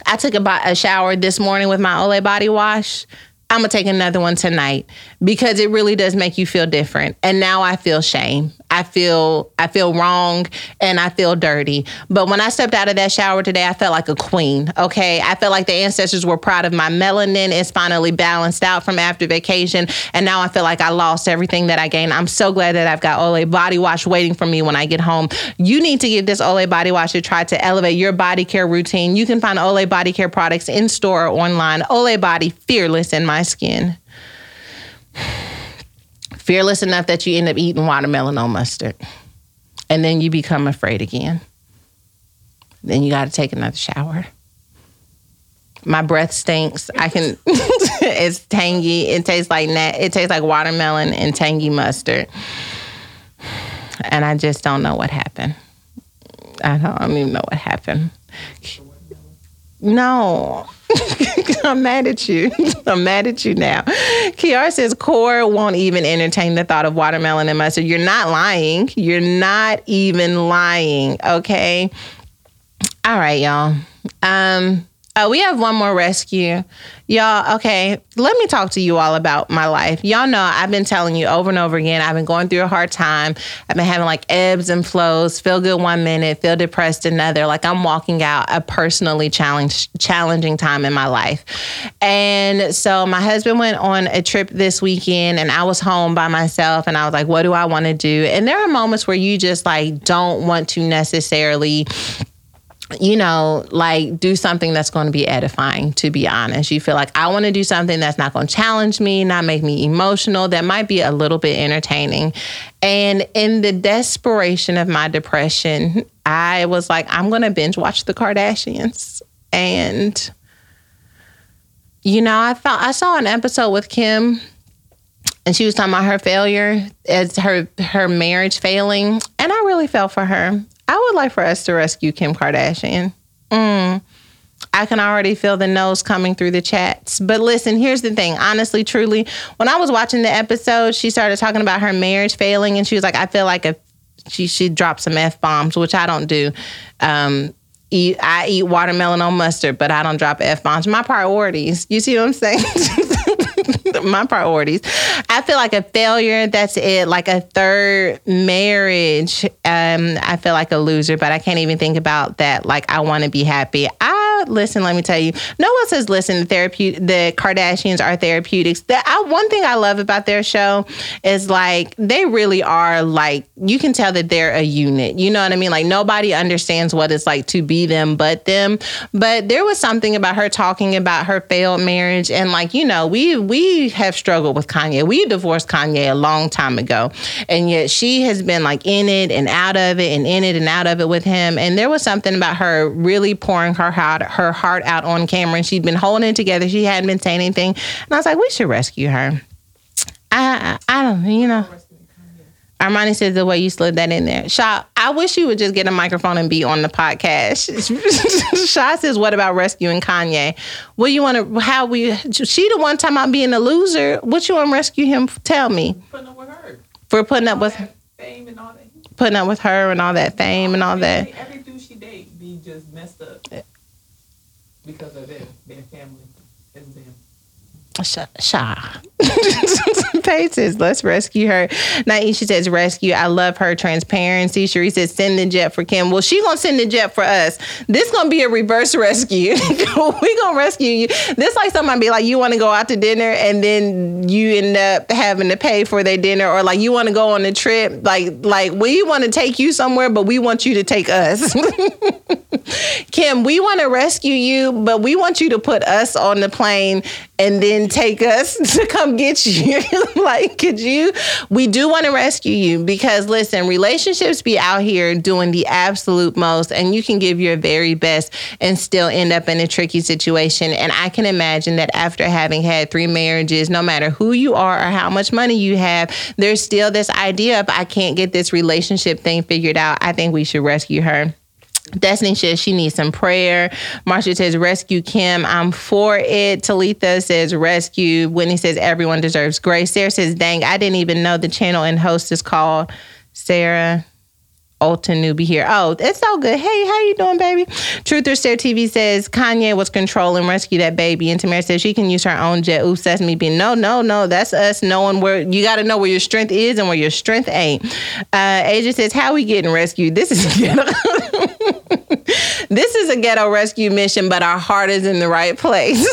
[SPEAKER 1] I took a, a shower this morning with my Olay body wash. I'm gonna take another one tonight because it really does make you feel different. And now I feel shame. I feel I feel wrong and I feel dirty. But when I stepped out of that shower today, I felt like a queen. Okay. I felt like the ancestors were proud of my melanin. It's finally balanced out from after vacation. And now I feel like I lost everything that I gained. I'm so glad that I've got Olay body wash waiting for me when I get home. You need to give this Olay body wash a try to elevate your body care routine. You can find Olay body care products in store or online. Olay body fearless in my skin fearless enough that you end up eating watermelon on mustard. And then you become afraid again. Then you got to take another shower. My breath stinks. I can. <laughs> it's tangy. It tastes like nat. It tastes like watermelon and tangy mustard. And I just don't know what happened. I don't, I don't even know what happened. No. <laughs> I'm mad at you. <laughs> I'm mad at you now. Kiara says Core won't even entertain the thought of watermelon and mustard. You're not lying. You're not even lying. Okay. All right, y'all. Um, uh, we have one more rescue. Y'all, okay, let me talk to you all about my life. Y'all know I've been telling you over and over again, I've been going through a hard time. I've been having like ebbs and flows, feel good one minute, feel depressed another. Like I'm walking out a personally challenge, challenging time in my life. And so my husband went on a trip this weekend and I was home by myself and I was like, what do I want to do? And there are moments where you just like don't want to necessarily you know, like do something that's going to be edifying, to be honest. You feel like I want to do something that's not going to challenge me, not make me emotional, that might be a little bit entertaining. And in the desperation of my depression, I was like, I'm going to binge watch the Kardashians. And, you know, I thought I saw an episode with Kim and she was talking about her failure as her her marriage failing and i really felt for her I would like for us to rescue Kim Kardashian. Mm. I can already feel the nose coming through the chats. But listen, here's the thing. Honestly, truly, when I was watching the episode, she started talking about her marriage failing, and she was like, "I feel like a she she dropped some f bombs, which I don't do. Um, eat I eat watermelon on mustard, but I don't drop f bombs. My priorities. You see what I'm saying? <laughs> my priorities. I feel like a failure. That's it. Like a third marriage. Um, I feel like a loser, but I can't even think about that. Like I want to be happy. I listen. Let me tell you. No one says listen. The therapeutic. The Kardashians are therapeutics. That I, one thing I love about their show is like they really are like you can tell that they're a unit. You know what I mean? Like nobody understands what it's like to be them but them. But there was something about her talking about her failed marriage and like you know we we have struggled with Kanye. We divorced Kanye a long time ago, and yet she has been like in it and out of it and in it and out of it with him. And there was something about her really pouring her heart her heart out on camera and she'd been holding it together. She hadn't been saying anything. And I was like, we should rescue her. I, I, I don't, you know. Armani says the way you slid that in there. Shaw, I wish you would just get a microphone and be on the podcast. <laughs> Shaw says, what about rescuing Kanye? What you want to, how we, she the one time about being a loser. What you want to rescue him? Tell me.
[SPEAKER 4] Putting up with her.
[SPEAKER 1] For putting up with,
[SPEAKER 4] Fame and all that.
[SPEAKER 1] putting up with her and all that fame and all that.
[SPEAKER 4] Every, every dude she date be just messed up because of them, their family.
[SPEAKER 1] Sha. <laughs> Paige let's rescue her. Naisha says, rescue. I love her transparency. Cherie says, send the jet for Kim. Well, she gonna send the jet for us. This gonna be a reverse rescue. <laughs> we gonna rescue you. This like somebody be like, you want to go out to dinner and then you end up having to pay for their dinner, or like you want to go on a trip. Like like we want to take you somewhere, but we want you to take us. <laughs> Kim, we want to rescue you, but we want you to put us on the plane and then take us <laughs> to come get you. <laughs> like, could you? We do want to rescue you because listen, relationships be out here doing the absolute most, and you can give your very best and still end up in a tricky situation. And I can imagine that after having had three marriages, no matter who you are or how much money you have, there's still this idea of I can't get this relationship thing figured out. I think we should rescue her. Destiny says she needs some prayer. Marsha says rescue Kim. I'm for it. Talitha says rescue. Whitney says everyone deserves grace. Sarah says, dang, I didn't even know the channel and host is called Sarah. Alton newbie here. Oh, it's all good. Hey, how you doing, baby? Truth or Stare TV says Kanye was controlling rescue that baby. And Tamara says she can use her own jet. Ooh, Sesame being no, no, no. That's us knowing where you got to know where your strength is and where your strength ain't. Uh, Asia says, how we getting rescued? This is <laughs> ghetto. <laughs> this is a ghetto rescue mission, but our heart is in the right place.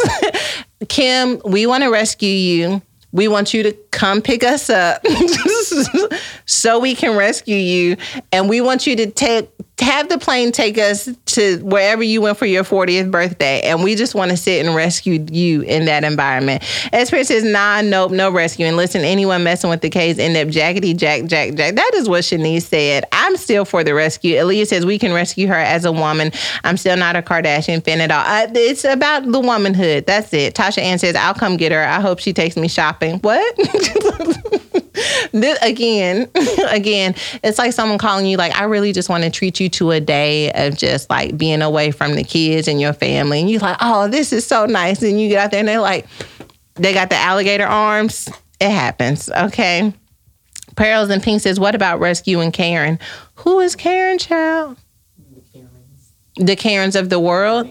[SPEAKER 1] <laughs> Kim, we want to rescue you. We want you to come pick us up <laughs> <laughs> so we can rescue you. And we want you to take have the plane take us to wherever you went for your 40th birthday. And we just want to sit and rescue you in that environment. Esprit says, nah, nope, no rescue. And listen, anyone messing with the case end up jackety jack, jack, jack. That is what Shanice said. I'm still for the rescue. Aaliyah says we can rescue her as a woman. I'm still not a Kardashian fan at all. Uh, it's about the womanhood. That's it. Tasha Ann says, I'll come get her. I hope she takes me shopping. What? <laughs> <laughs> this, again, <laughs> again, it's like someone calling you like, I really just want to treat you to a day of just like being away from the kids and your family. And you're like, oh, this is so nice. And you get out there and they're like, they got the alligator arms. It happens. Okay. Pearls and Pink says, what about rescuing Karen? Who is Karen, child?
[SPEAKER 4] The Karens.
[SPEAKER 1] The Karens of the world?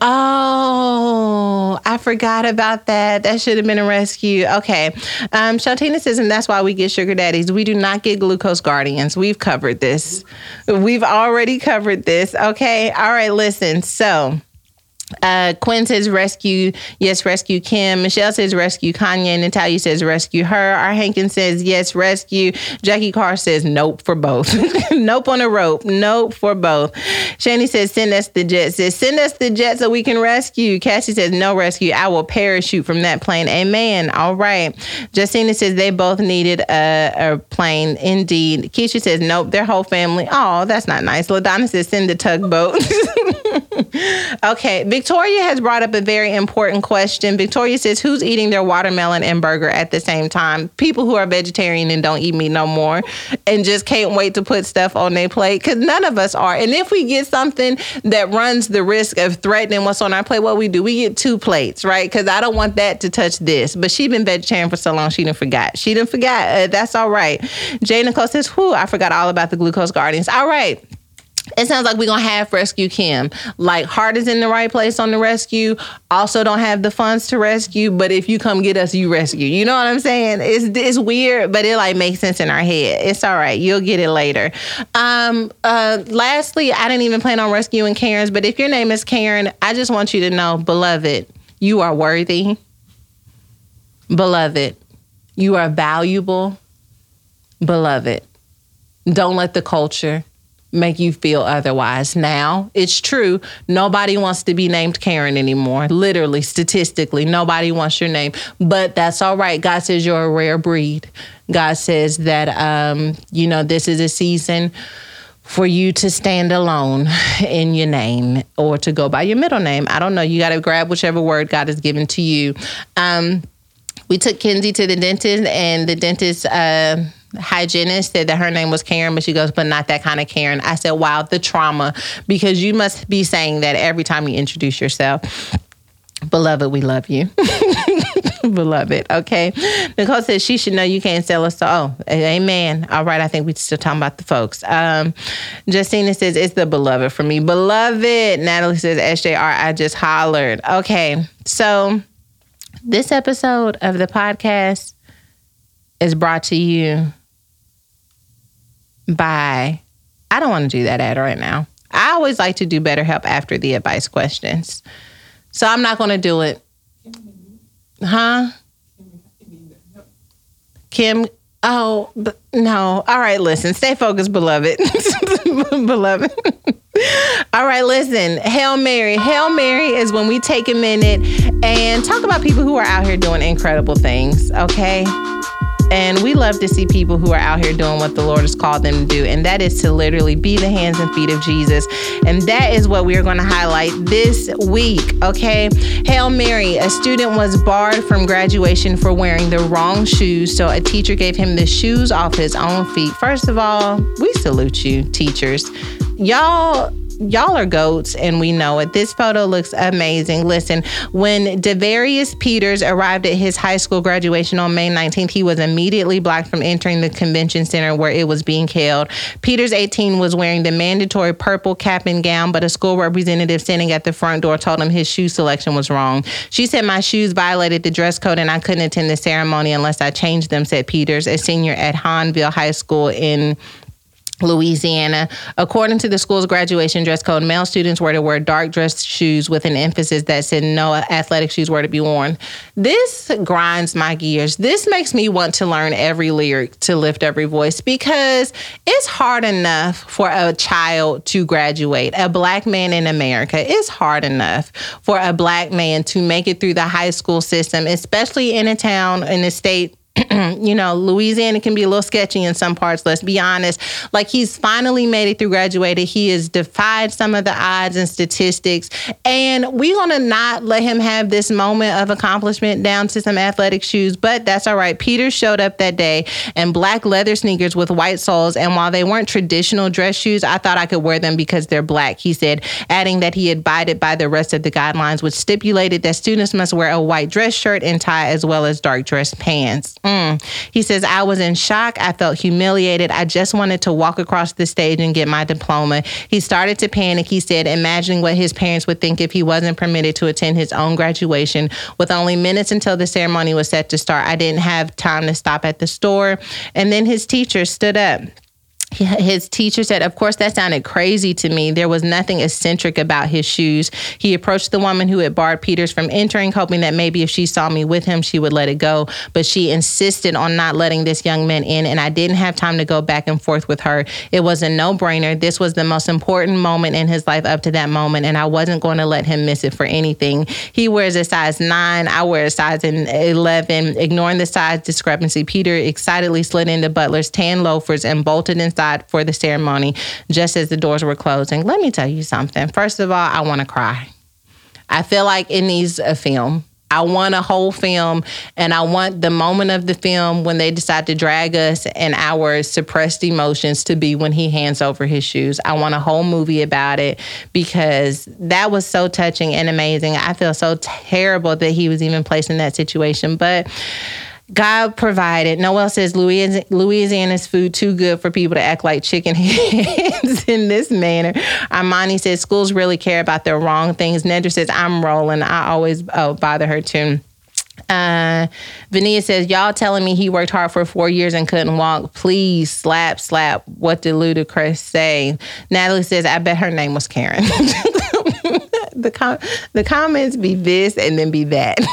[SPEAKER 1] Oh, I forgot about that. That should have been a rescue. Okay. Um, Shantina says, and that's why we get sugar daddies. We do not get glucose guardians. We've covered this. We've already covered this. Okay. All right. Listen. So. Uh, Quinn says rescue, yes, rescue Kim. Michelle says rescue Kanye. Natalia says rescue her. Our Hankin says yes, rescue. Jackie Carr says nope for both. <laughs> nope on a rope. Nope for both. Shani says send us the jet. Says send us the jet so we can rescue. Cassie says no rescue. I will parachute from that plane. Amen. All right. Justina says they both needed a, a plane. Indeed. Keisha says nope. Their whole family. Oh, that's not nice. Ladonna says send the tugboat. <laughs> okay. Victoria has brought up a very important question. Victoria says, Who's eating their watermelon and burger at the same time? People who are vegetarian and don't eat meat no more and just can't wait to put stuff on their plate because none of us are. And if we get something that runs the risk of threatening what's on our plate, what we do, we get two plates, right? Because I don't want that to touch this. But she's been vegetarian for so long, she didn't forgot. She didn't forgot. Uh, that's all right. Jay Nicole says, Whew, I forgot all about the glucose guardians. All right it sounds like we're gonna have rescue Kim. Like heart is in the right place on the rescue. Also don't have the funds to rescue, but if you come get us, you rescue. You know what I'm saying? It's it's weird, but it like makes sense in our head. It's all right. You'll get it later. Um uh lastly, I didn't even plan on rescuing Karen's, but if your name is Karen, I just want you to know, beloved, you are worthy. Beloved, you are valuable. Beloved, don't let the culture make you feel otherwise. Now, it's true, nobody wants to be named Karen anymore. Literally, statistically, nobody wants your name. But that's all right. God says you're a rare breed. God says that um, you know, this is a season for you to stand alone in your name or to go by your middle name. I don't know. You got to grab whichever word God has given to you. Um, we took Kenzie to the dentist, and the dentist. Uh, hygienist said that her name was Karen, but she goes, but not that kind of Karen. I said, wow, the trauma, because you must be saying that every time you introduce yourself. Beloved, we love you. <laughs> Beloved, okay. Nicole says she should know you can't sell us. Oh, amen. All right, I think we're still talking about the folks. Um, Justina says it's the beloved for me. Beloved. Natalie says SJR, I just hollered. Okay, so this episode of the podcast is brought to you by, I don't want to do that ad right now. I always like to do better help after the advice questions. So I'm not going to do it. Huh? Kim, oh, no. All right, listen. Stay focused, beloved. <laughs> beloved. All right, listen. Hail Mary. Hail Mary is when we take a minute and talk about people who are out here doing incredible things, okay? And we love to see people who are out here doing what the Lord has called them to do, and that is to literally be the hands and feet of Jesus. And that is what we are going to highlight this week, okay? Hail Mary, a student was barred from graduation for wearing the wrong shoes, so a teacher gave him the shoes off his own feet. First of all, we salute you, teachers. Y'all y'all are goats and we know it. This photo looks amazing. Listen, when Devarius Peters arrived at his high school graduation on May 19th, he was immediately blocked from entering the convention center where it was being held. Peters, 18, was wearing the mandatory purple cap and gown, but a school representative standing at the front door told him his shoe selection was wrong. She said, My shoes violated the dress code and I couldn't attend the ceremony unless I changed them, said Peters, a senior at Hahnville High School in Louisiana. According to the school's graduation dress code, male students were to wear dark dress shoes with an emphasis that said no athletic shoes were to be worn. This grinds my gears. This makes me want to learn every lyric to lift every voice because it's hard enough for a child to graduate. A black man in America, is hard enough for a black man to make it through the high school system, especially in a town, in a state <clears throat> <clears throat> you know, Louisiana can be a little sketchy in some parts, let's be honest. Like he's finally made it through graduated. He has defied some of the odds and statistics. And we're to not let him have this moment of accomplishment down to some athletic shoes, but that's all right. Peter showed up that day in black leather sneakers with white soles. And while they weren't traditional dress shoes, I thought I could wear them because they're black, he said, adding that he abided by the rest of the guidelines, which stipulated that students must wear a white dress shirt and tie as well as dark dress pants. Mm. Hmm. He says, I was in shock. I felt humiliated. I just wanted to walk across the stage and get my diploma. He started to panic. He said, imagining what his parents would think if he wasn't permitted to attend his own graduation. With only minutes until the ceremony was set to start, I didn't have time to stop at the store. And then his teacher stood up his teacher said, Of course, that sounded crazy to me. There was nothing eccentric about his shoes. He approached the woman who had barred Peters from entering, hoping that maybe if she saw me with him, she would let it go. But she insisted on not letting this young man in, and I didn't have time to go back and forth with her. It was a no brainer. This was the most important moment in his life up to that moment, and I wasn't going to let him miss it for anything. He wears a size nine, I wear a size 11. Ignoring the size discrepancy, Peter excitedly slid into Butler's tan loafers and bolted inside outside for the ceremony just as the doors were closing. Let me tell you something. First of all, I want to cry. I feel like it needs a film. I want a whole film, and I want the moment of the film when they decide to drag us and our suppressed emotions to be when he hands over his shoes. I want a whole movie about it because that was so touching and amazing. I feel so terrible that he was even placed in that situation, but God provided. Noel says Louisiana's food too good for people to act like chicken <laughs> heads in this manner. Armani says schools really care about their wrong things. Nedra says I'm rolling. I always oh, bother her too. Uh, Vania says, Y'all telling me he worked hard for four years and couldn't walk. Please slap, slap. What did Ludacris say? Natalie says, I bet her name was Karen. <laughs> the com- the comments be this and then be that. <laughs>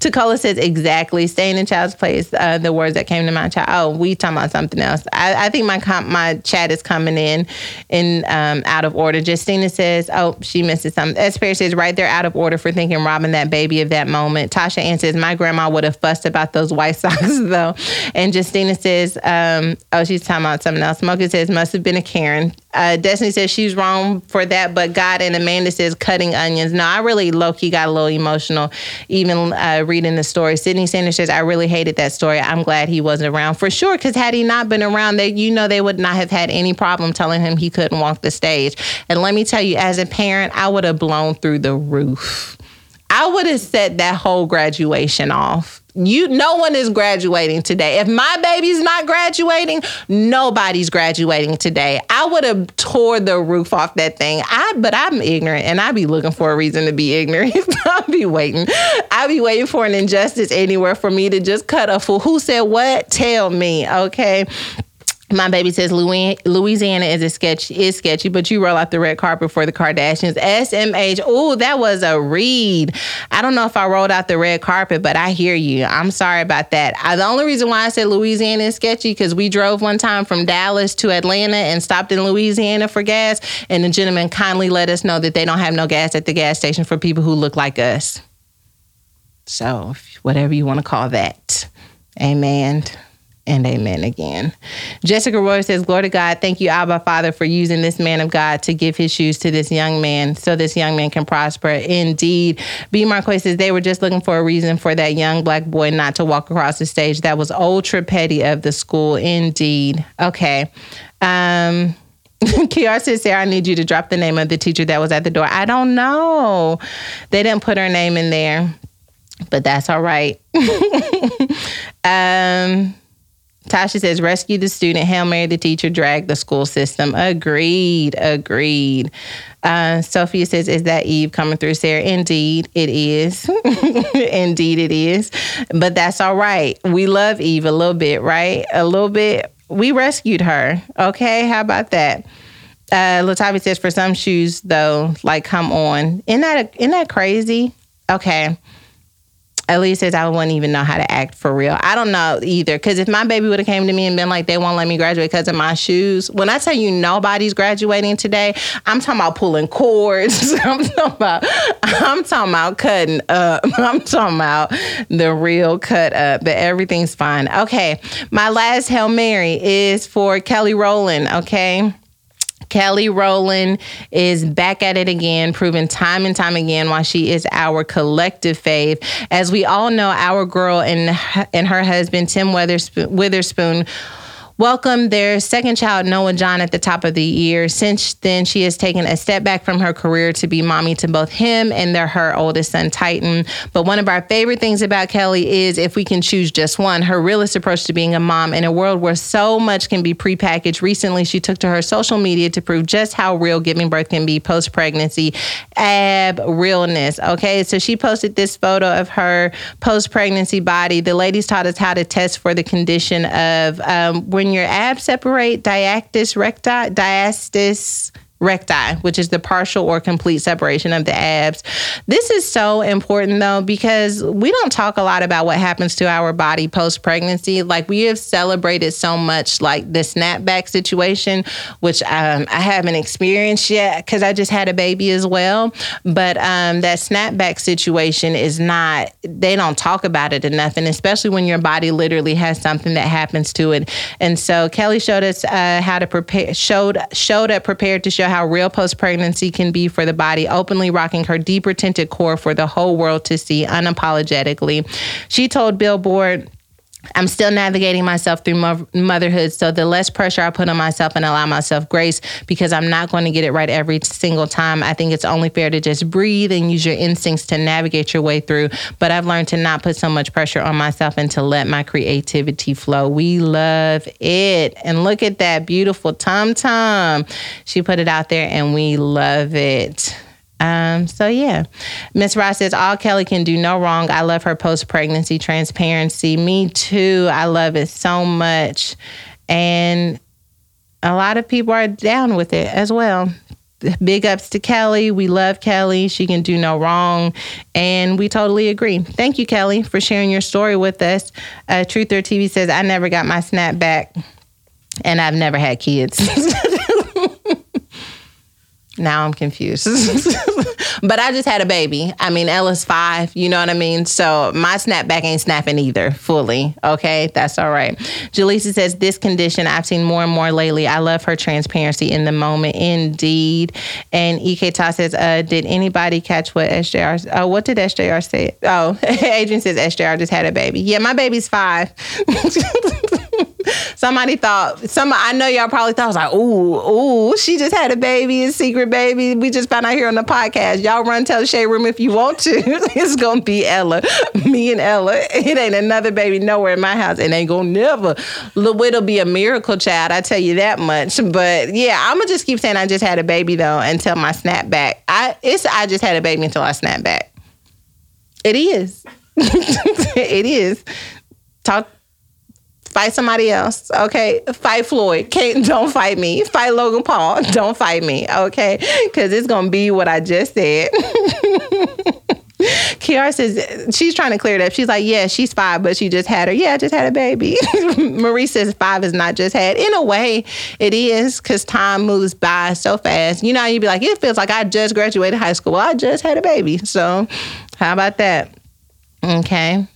[SPEAKER 1] Tacola says exactly. Staying in child's place. Uh, the words that came to my child. Oh, we talking about something else. I, I think my com- my chat is coming in in um, out of order. Justina says, oh, she misses something. S. Perry says, right there, out of order for thinking robbing that baby of that moment. Tasha Ann says, my grandma would have fussed about those white <laughs> socks though. And Justina says, um, oh, she's talking about something else. Smoker says, must have been a Karen. Uh, Destiny says she's wrong for that, but God and Amanda says cutting onions. No, I really low key got a little emotional even uh, reading the story. Sydney Sanders says I really hated that story. I'm glad he wasn't around for sure because had he not been around, they you know they would not have had any problem telling him he couldn't walk the stage. And let me tell you, as a parent, I would have blown through the roof. I would have set that whole graduation off. You no one is graduating today. If my baby's not graduating, nobody's graduating today. I would have tore the roof off that thing. I but I'm ignorant and I be looking for a reason to be ignorant. <laughs> I'll be waiting. I'll be waiting for an injustice anywhere for me to just cut a fool. Who said what? Tell me, okay? My baby says Louisiana is a sketch is sketchy, but you roll out the red carpet for the Kardashians. SMH. Oh, that was a read. I don't know if I rolled out the red carpet, but I hear you. I'm sorry about that. I, the only reason why I said Louisiana is sketchy because we drove one time from Dallas to Atlanta and stopped in Louisiana for gas, and the gentleman kindly let us know that they don't have no gas at the gas station for people who look like us. So, whatever you want to call that. Amen and amen again. Jessica Roy says, Glory to God. Thank you, Abba Father, for using this man of God to give his shoes to this young man so this young man can prosper. Indeed. B. Marquez says, They were just looking for a reason for that young black boy not to walk across the stage. That was ultra petty of the school. Indeed. Okay. Um, <laughs> Kiara says, Sarah, I need you to drop the name of the teacher that was at the door. I don't know. They didn't put her name in there, but that's all right. <laughs> um, Tasha says, rescue the student, Hail Mary the teacher, drag the school system. Agreed, agreed. Uh, Sophia says, is that Eve coming through, Sarah? Indeed, it is. <laughs> Indeed, it is. But that's all right. We love Eve a little bit, right? A little bit. We rescued her. Okay, how about that? Uh, Latavia says, for some shoes, though, like, come on. Isn't that, isn't that crazy? Okay. Elise says I wouldn't even know how to act for real. I don't know either. Because if my baby would have came to me and been like, they won't let me graduate because of my shoes. When I tell you nobody's graduating today, I'm talking about pulling cords. <laughs> I'm talking about I'm talking about cutting up. <laughs> I'm talking about the real cut up. But everything's fine. Okay. My last Hail Mary is for Kelly Rowland. Okay. Kelly Rowland is back at it again, proving time and time again why she is our collective fave. As we all know, our girl and and her husband Tim Weatherspoon, Weatherspoon welcomed their second child, Noah Jon, at the top of the year. Since then, she has taken a step back from her career to be mommy to both him and their her oldest son, Titan. But one of our favorite things about Kelly is if we can choose just one, her realist approach to being a mom in a world where so much can be prepackaged. Recently, she took to her social media to prove just how real giving birth can be post pregnancy. Ab realness. Okay, so she posted this photo of her post pregnancy body. The ladies taught us how to test for the condition of um, when when your abs separate, diactis recti, diastis recti, which is the partial or complete separation of the abs. This is so important though, because we don't talk a lot about what happens to our body post pregnancy. Like we have celebrated so much like the snapback situation, which um, I haven't experienced yet because I just had a baby as well. But um, that snapback situation is not, they don't talk about it enough. And especially when your body literally has something that happens to it. And so Kelly showed us uh, how to prepare, showed, showed up prepared to show how real post pregnancy can be for the body, openly rocking her deeper tinted core for the whole world to see unapologetically. She told Billboard, I'm still navigating myself through mo- motherhood. So the less pressure I put on myself and allow myself grace because I'm not going to get it right every single time. I think it's only fair to just breathe and use your instincts to navigate your way through. But I've learned to not put so much pressure on myself and to let my creativity flow. We love it. And look at that beautiful Tom Tom. She put it out there and we love it. Um, so yeah, Miss Ross says all Kelly can do no wrong. I love her post pregnancy transparency. Me too. I love it so much, and a lot of people are down with it as well. big ups to Kelly. We love Kelly. She can do no wrong. And we totally agree. Thank you, Kelly, for sharing your story with us. Uh, Truth or TV says, I never got my snap back and I've never had kids. <laughs> now I'm confused. <laughs> but I just had a baby. I mean, Ella's five, you know what I mean? So my snapback ain't snapping either fully. Okay, that's all right. Jaleesa says, This condition I've seen more and more lately. I love her transparency in the moment, indeed. And EK Ta says, uh, Did anybody catch what SJR? Oh, what did SJR say? Oh, <laughs> Adrian says SJR just had a baby. Yeah, my baby's five. <laughs> Somebody thought some I know y'all probably thought I was like, ooh, ooh, she just had a baby, a secret baby. We just found out here on the podcast. Y'all run tell the shade room if you want to. <laughs> it's gonna be Ella. Me and Ella. It ain't another baby nowhere in my house. It ain't gonna never. It'll be a miracle child, I tell you that much. But yeah, I'ma just keep saying I just had a baby though until my snapback. I it's I just had a baby until I snap back. It is. <laughs> it is. Talk Fight somebody else, okay? Fight Floyd. Can't don't fight me. Fight Logan Paul. <laughs> Don't fight me, okay? Because it's gonna be what I just said. <laughs> Kiara says she's trying to clear it up. She's like, yeah, she's five, but she just had her. Yeah, I just had a baby. <laughs> Marie says five is not just had. In a way, it is because time moves by so fast. You know, you'd be like, it feels like I just graduated high school. Well, I just had a baby. So, how about that? Okay.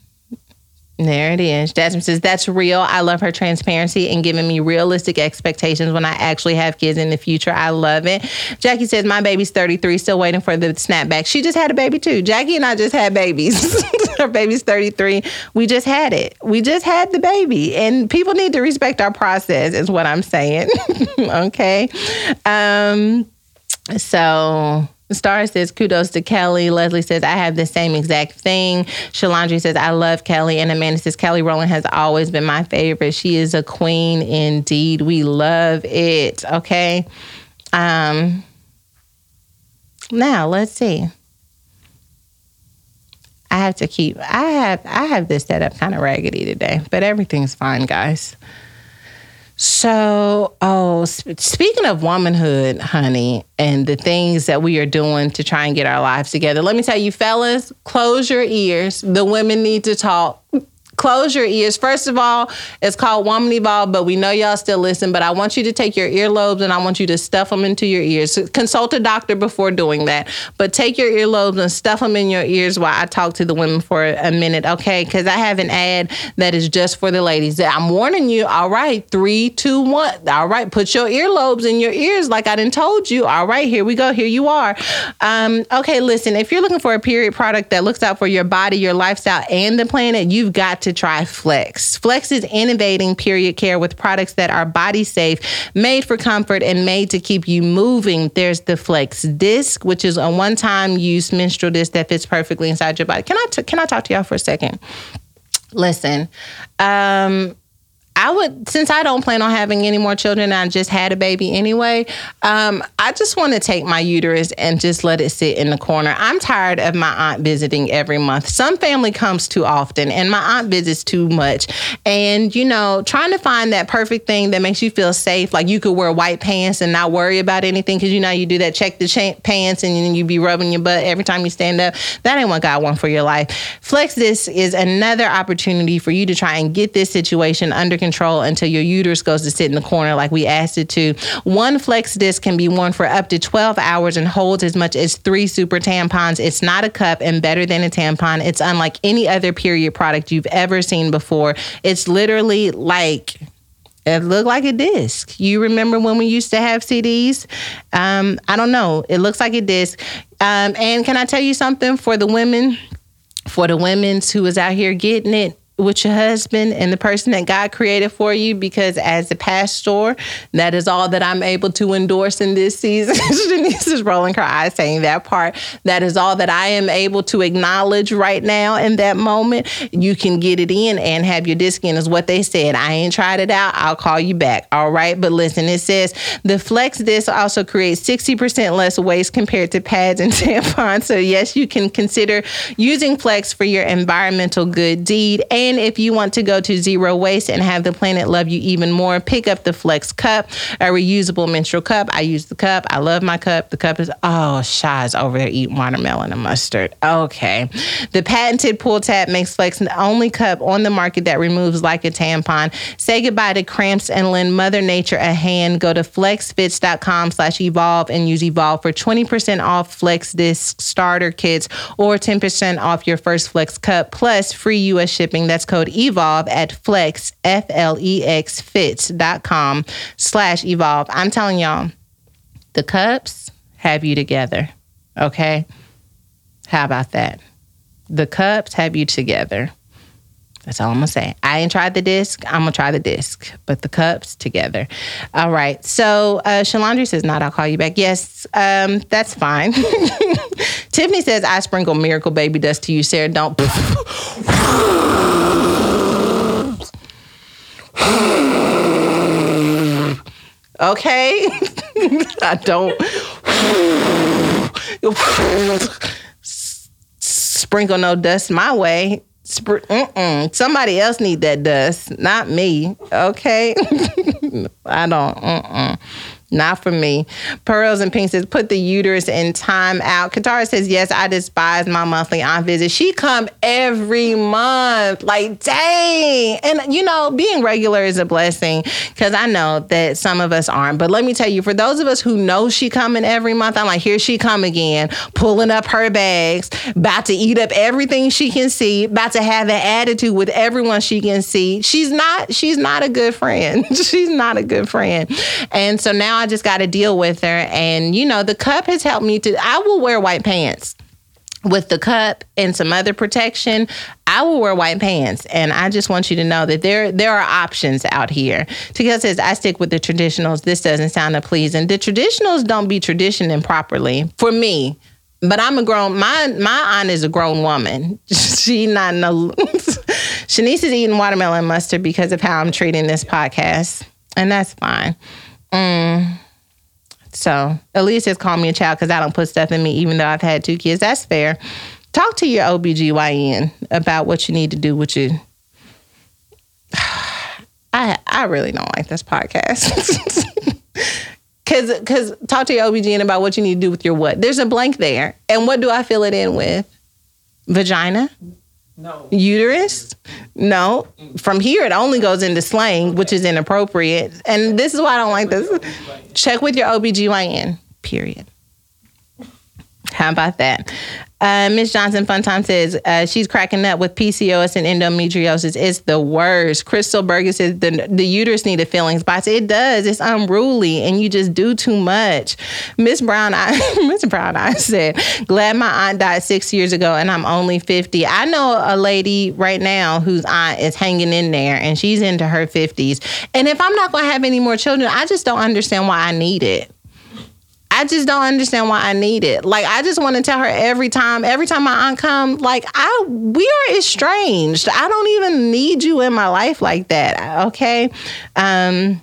[SPEAKER 1] There it is. Jasmine says, That's real. I love her transparency and giving me realistic expectations when I actually have kids in the future. I love it. Jackie says, My baby's 33, still waiting for the snapback. She just had a baby too. Jackie and I just had babies. <laughs> her baby's 33. We just had it. We just had the baby. And people need to respect our process, is what I'm saying. <laughs> okay. Um, so Star says, kudos to Kelly. Leslie says, I have the same exact thing. Shalandri says, I love Kelly. And Amanda says, Kelly Rowland has always been my favorite. She is a queen indeed. We love it. Okay. Um, now let's see. I have to keep I have I have this set up kind of raggedy today, but everything's fine, guys. So, oh, speaking of womanhood, honey, and the things that we are doing to try and get our lives together, let me tell you, fellas, close your ears. The women need to talk close your ears. First of all, it's called Woman Evolve, but we know y'all still listen. But I want you to take your earlobes and I want you to stuff them into your ears. Consult a doctor before doing that. But take your earlobes and stuff them in your ears while I talk to the women for a minute, okay? Because I have an ad that is just for the ladies. I'm warning you. All right, three, two, one. All right, put your earlobes in your ears like I didn't told you. All right, here we go. Here you are. Um, okay, listen. If you're looking for a period product that looks out for your body, your lifestyle, and the planet, you've got to to try Flex. Flex is innovating period care with products that are body safe, made for comfort, and made to keep you moving. There's the Flex Disc, which is a one-time use menstrual disc that fits perfectly inside your body. Can I t- can I talk to y'all for a second? Listen, um, I would, since I don't plan on having any more children, I just had a baby anyway. Um, I just want to take my uterus and just let it sit in the corner. I'm tired of my aunt visiting every month. Some family comes too often, and my aunt visits too much. And you know, trying to find that perfect thing that makes you feel safe, like you could wear white pants and not worry about anything, because you know you do that check the cha- pants and then you be rubbing your butt every time you stand up. That ain't what God want for your life. Flex this is another opportunity for you to try and get this situation under control control until your uterus goes to sit in the corner like we asked it to. One flex disc can be worn for up to 12 hours and holds as much as three super tampons. It's not a cup and better than a tampon. It's unlike any other period product you've ever seen before. It's literally like it looked like a disc. You remember when we used to have CDs? Um, I don't know. It looks like a disc. Um, and can I tell you something for the women? For the women who is out here getting it, with your husband and the person that God created for you because as a pastor, that is all that I'm able to endorse in this season. <laughs> Denise is rolling her eyes saying that part. That is all that I am able to acknowledge right now in that moment. You can get it in and have your disc in is what they said. I ain't tried it out. I'll call you back. All right. But listen, it says the flex disc also creates 60% less waste compared to pads and <laughs> tampons. So yes, you can consider using flex for your environmental good deed and And if you want to go to zero waste and have the planet love you even more, pick up the Flex Cup, a reusable menstrual cup. I use the cup. I love my cup. The cup is, oh, Shy's over there eating watermelon and mustard. Okay. The patented pull tab makes Flex the only cup on the market that removes like a tampon. Say goodbye to cramps and lend Mother Nature a hand. Go to flexfits.com slash evolve and use evolve for 20% off Flex Disc starter kits or 10% off your first Flex cup plus free US shipping. That's code evolve at flex, F L E X fits.com slash evolve. I'm telling y'all, the cups have you together. Okay? How about that? The cups have you together. That's all I'm gonna say. I ain't tried the disc. I'm gonna try the disc, but the cups together. All right. So uh, Shalandri says, "Not. I'll call you back." Yes, um, that's fine. <laughs> Tiffany says, "I sprinkle miracle baby dust to you, Sarah. Don't." <laughs> okay, <laughs> I don't sprinkle no dust my way. Spr- mm-mm. Somebody else need that dust, not me. Okay, <laughs> I don't. Mm-mm. Not for me. Pearls and Pink says, put the uterus in time out. Katara says, yes, I despise my monthly aunt visit. She come every month. Like, dang. And, you know, being regular is a blessing because I know that some of us aren't. But let me tell you, for those of us who know she coming every month, I'm like, here she come again, pulling up her bags, about to eat up everything she can see, about to have an attitude with everyone she can see. She's not, she's not a good friend. <laughs> she's not a good friend. And so now I just got to deal with her. And, you know, the cup has helped me to, I will wear white pants with the cup and some other protection, I will wear white pants. And I just want you to know that there there are options out here. Tika says, I stick with the traditionals. This doesn't sound pleasing. The traditionals don't be traditioning properly for me. But I'm a grown my my aunt is a grown woman. <laughs> she not no <laughs> Shanice is eating watermelon mustard because of how I'm treating this podcast. And that's fine. Mm. So Elise just called me a child because I don't put stuff in me, even though I've had two kids. That's fair. Talk to your OBGYN about what you need to do with you. <sighs> I I really don't like this podcast. <laughs> Cause cause talk to your OBGYN about what you need to do with your what. There's a blank there. And what do I fill it in with? Vagina?
[SPEAKER 4] No.
[SPEAKER 1] Uterus? No. From here, it only goes into slang, which is inappropriate. And this is why I don't like this. Check with your OBGYN, period. How about that? Uh, Miss Johnson Funtime says uh, she's cracking up with PCOS and endometriosis. It's the worst. Crystal Berger says the, the uterus need a filling spot. It does. It's unruly, and you just do too much. Miss Brown, I <laughs> Miss Brown, I said, glad my aunt died six years ago, and I'm only fifty. I know a lady right now whose aunt is hanging in there, and she's into her fifties. And if I'm not going to have any more children, I just don't understand why I need it. I just don't understand why I need it. Like I just want to tell her every time, every time my aunt come, like I we are estranged. I don't even need you in my life like that. Okay. Um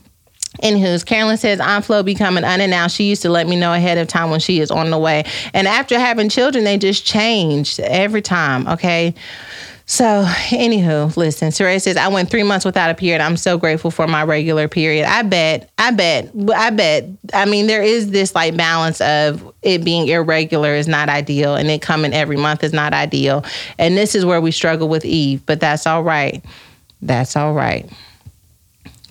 [SPEAKER 1] Anywho's, Carolyn says Aunt Flo becoming unannounced. She used to let me know ahead of time when she is on the way. And after having children, they just changed every time. Okay. So, anywho, listen, Saray says, I went three months without a period. I'm so grateful for my regular period. I bet, I bet, I bet. I mean, there is this like balance of it being irregular is not ideal and it coming every month is not ideal. And this is where we struggle with Eve, but that's all right. That's all right.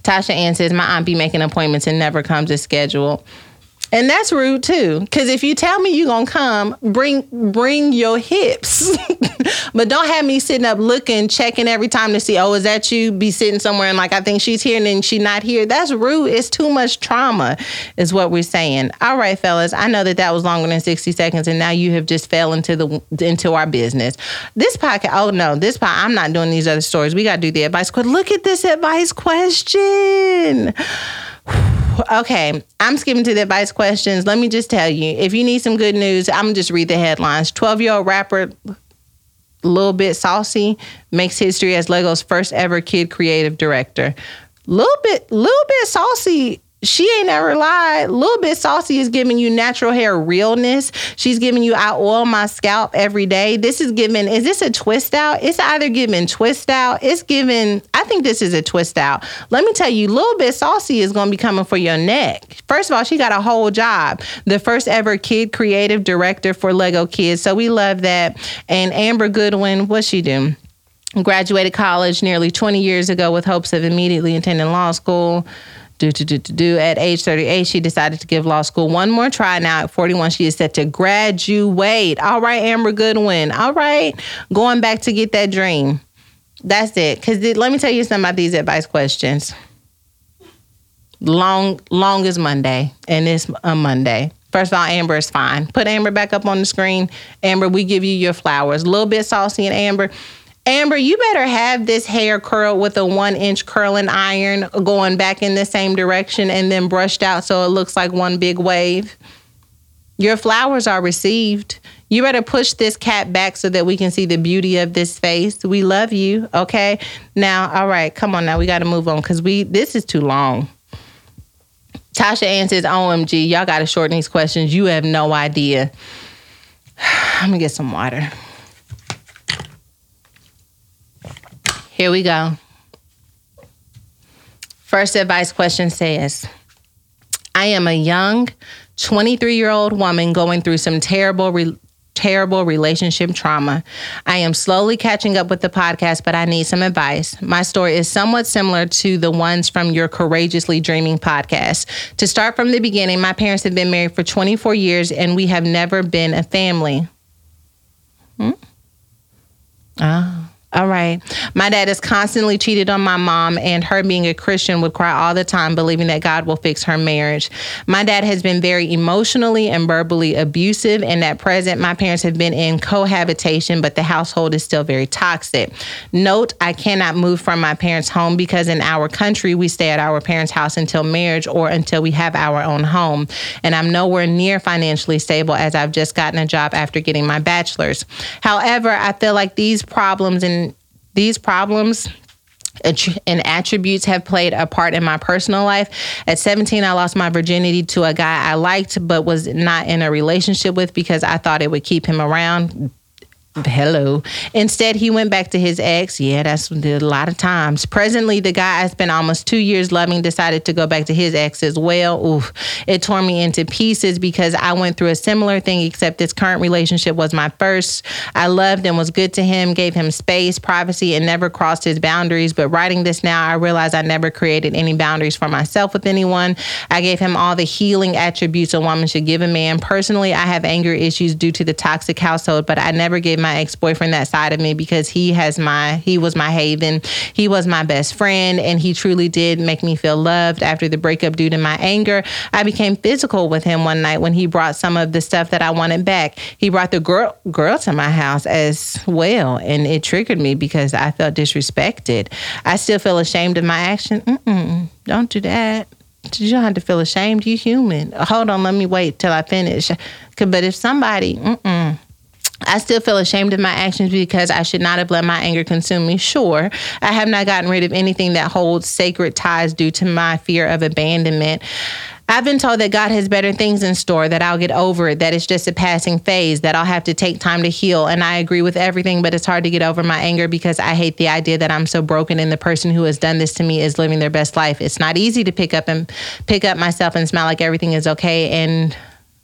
[SPEAKER 1] Tasha Ann says, My aunt be making appointments and never comes as scheduled. And that's rude too. Cause if you tell me you're gonna come, bring bring your hips. <laughs> but don't have me sitting up looking, checking every time to see, oh, is that you? Be sitting somewhere and like I think she's here and then she not here. That's rude. It's too much trauma, is what we're saying. All right, fellas. I know that that was longer than 60 seconds, and now you have just fell into the into our business. This podcast, oh no, this pod, I'm not doing these other stories. We gotta do the advice. Look at this advice question. Okay, I'm skipping to the advice questions. Let me just tell you if you need some good news, I'm just read the headlines. 12 year old rapper Little Bit Saucy makes history as Lego's first ever kid creative director. Little bit, little bit saucy she ain't never lied. Little bit saucy is giving you natural hair realness. She's giving you I oil my scalp every day. This is giving, is this a twist out? It's either giving twist out. It's giving, I think this is a twist out. Let me tell you, little bit saucy is gonna be coming for your neck. First of all, she got a whole job. The first ever kid creative director for Lego Kids. So we love that. And Amber Goodwin, what's she doing? Graduated college nearly 20 years ago with hopes of immediately attending law school do, do, do, do, do. At age 38, she decided to give law school one more try. Now at 41, she is set to graduate. All right, Amber Goodwin. All right, going back to get that dream. That's it. Because let me tell you something about these advice questions. Long, long Monday, and it's a Monday. First of all, Amber is fine. Put Amber back up on the screen. Amber, we give you your flowers. A little bit saucy and Amber. Amber, you better have this hair curled with a one inch curling iron going back in the same direction and then brushed out so it looks like one big wave. Your flowers are received. You better push this cap back so that we can see the beauty of this face. We love you. Okay. Now, all right, come on now. We got to move on because we this is too long. Tasha answers, OMG, y'all got to shorten these questions. You have no idea. <sighs> I'm to get some water. Here we go. First advice question says I am a young 23 year old woman going through some terrible, re- terrible relationship trauma. I am slowly catching up with the podcast, but I need some advice. My story is somewhat similar to the ones from your Courageously Dreaming podcast. To start from the beginning, my parents have been married for 24 years and we have never been a family. Hmm? Ah. All right. My dad has constantly cheated on my mom, and her being a Christian would cry all the time, believing that God will fix her marriage. My dad has been very emotionally and verbally abusive, and at present, my parents have been in cohabitation, but the household is still very toxic. Note, I cannot move from my parents' home because in our country, we stay at our parents' house until marriage or until we have our own home. And I'm nowhere near financially stable as I've just gotten a job after getting my bachelor's. However, I feel like these problems and these problems and attributes have played a part in my personal life. At 17, I lost my virginity to a guy I liked but was not in a relationship with because I thought it would keep him around hello. Instead, he went back to his ex. Yeah, that's a lot of times. Presently, the guy I spent almost two years loving decided to go back to his ex as well. Oof. It tore me into pieces because I went through a similar thing, except this current relationship was my first. I loved and was good to him, gave him space, privacy, and never crossed his boundaries. But writing this now, I realize I never created any boundaries for myself with anyone. I gave him all the healing attributes a woman should give a man. Personally, I have anger issues due to the toxic household, but I never gave my ex-boyfriend that side of me because he has my he was my haven. He was my best friend and he truly did make me feel loved after the breakup due to my anger. I became physical with him one night when he brought some of the stuff that I wanted back. He brought the girl girl to my house as well and it triggered me because I felt disrespected. I still feel ashamed of my action. Mm-mm, don't do that. You don't have to feel ashamed. You human. Hold on, let me wait till I finish. But if somebody, I still feel ashamed of my actions because I should not have let my anger consume me. Sure, I have not gotten rid of anything that holds sacred ties due to my fear of abandonment. I've been told that God has better things in store, that I'll get over it, that it's just a passing phase, that I'll have to take time to heal. And I agree with everything, but it's hard to get over my anger because I hate the idea that I'm so broken and the person who has done this to me is living their best life. It's not easy to pick up and pick up myself and smile like everything is okay and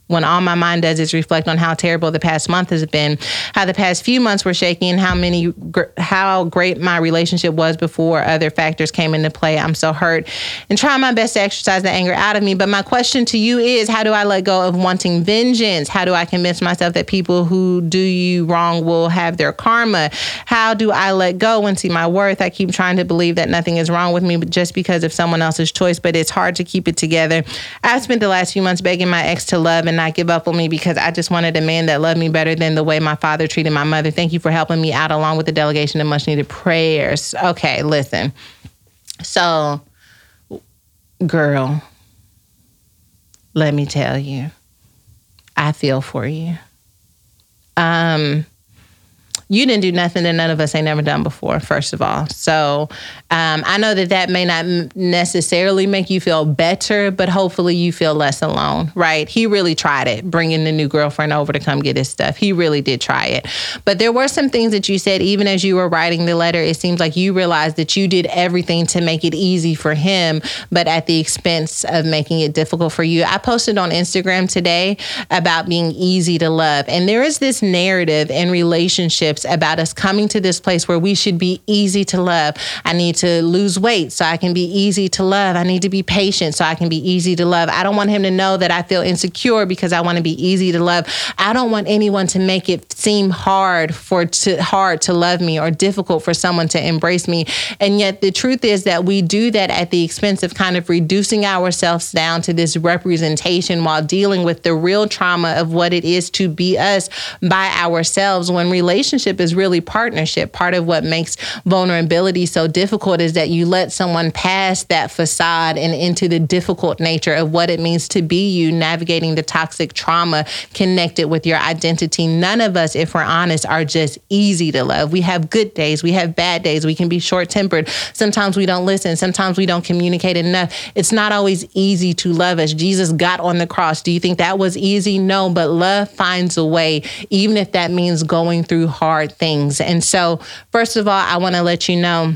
[SPEAKER 1] when all my mind does is reflect on how terrible the past month has been, how the past few months were shaking, how many, how great my relationship was before other factors came into play. I'm so hurt and trying my best to exercise the anger out of me. But my question to you is, how do I let go of wanting vengeance? How do I convince myself that people who do you wrong will have their karma? How do I let go and see my worth? I keep trying to believe that nothing is wrong with me just because of someone else's choice, but it's hard to keep it together. I've spent the last few months begging my ex to love and and not give up on me because I just wanted a man that loved me better than the way my father treated my mother. Thank you for helping me out along with the delegation of much needed prayers. Okay, listen. So, girl, let me tell you, I feel for you. Um, you didn't do nothing that none of us ain't never done before, first of all. So um, I know that that may not necessarily make you feel better, but hopefully you feel less alone, right? He really tried it, bringing the new girlfriend over to come get his stuff. He really did try it. But there were some things that you said, even as you were writing the letter, it seems like you realized that you did everything to make it easy for him, but at the expense of making it difficult for you. I posted on Instagram today about being easy to love. And there is this narrative in relationships about us coming to this place where we should be easy to love. I need to lose weight so I can be easy to love. I need to be patient so I can be easy to love. I don't want him to know that I feel insecure because I want to be easy to love. I don't want anyone to make it seem hard for to hard to love me or difficult for someone to embrace me. And yet the truth is that we do that at the expense of kind of reducing ourselves down to this representation while dealing with the real trauma of what it is to be us by ourselves when relationship is really partnership. Part of what makes vulnerability so difficult is that you let someone pass that facade and into the difficult nature of what it means to be you, navigating the toxic trauma connected with your identity. None of us, if we're honest, are just easy to love. We have good days, we have bad days, we can be short tempered. Sometimes we don't listen, sometimes we don't communicate enough. It's not always easy to love us. Jesus got on the cross. Do you think that was easy? No, but love finds a way, even if that means going through hard things. And so, first of all, I want to let you know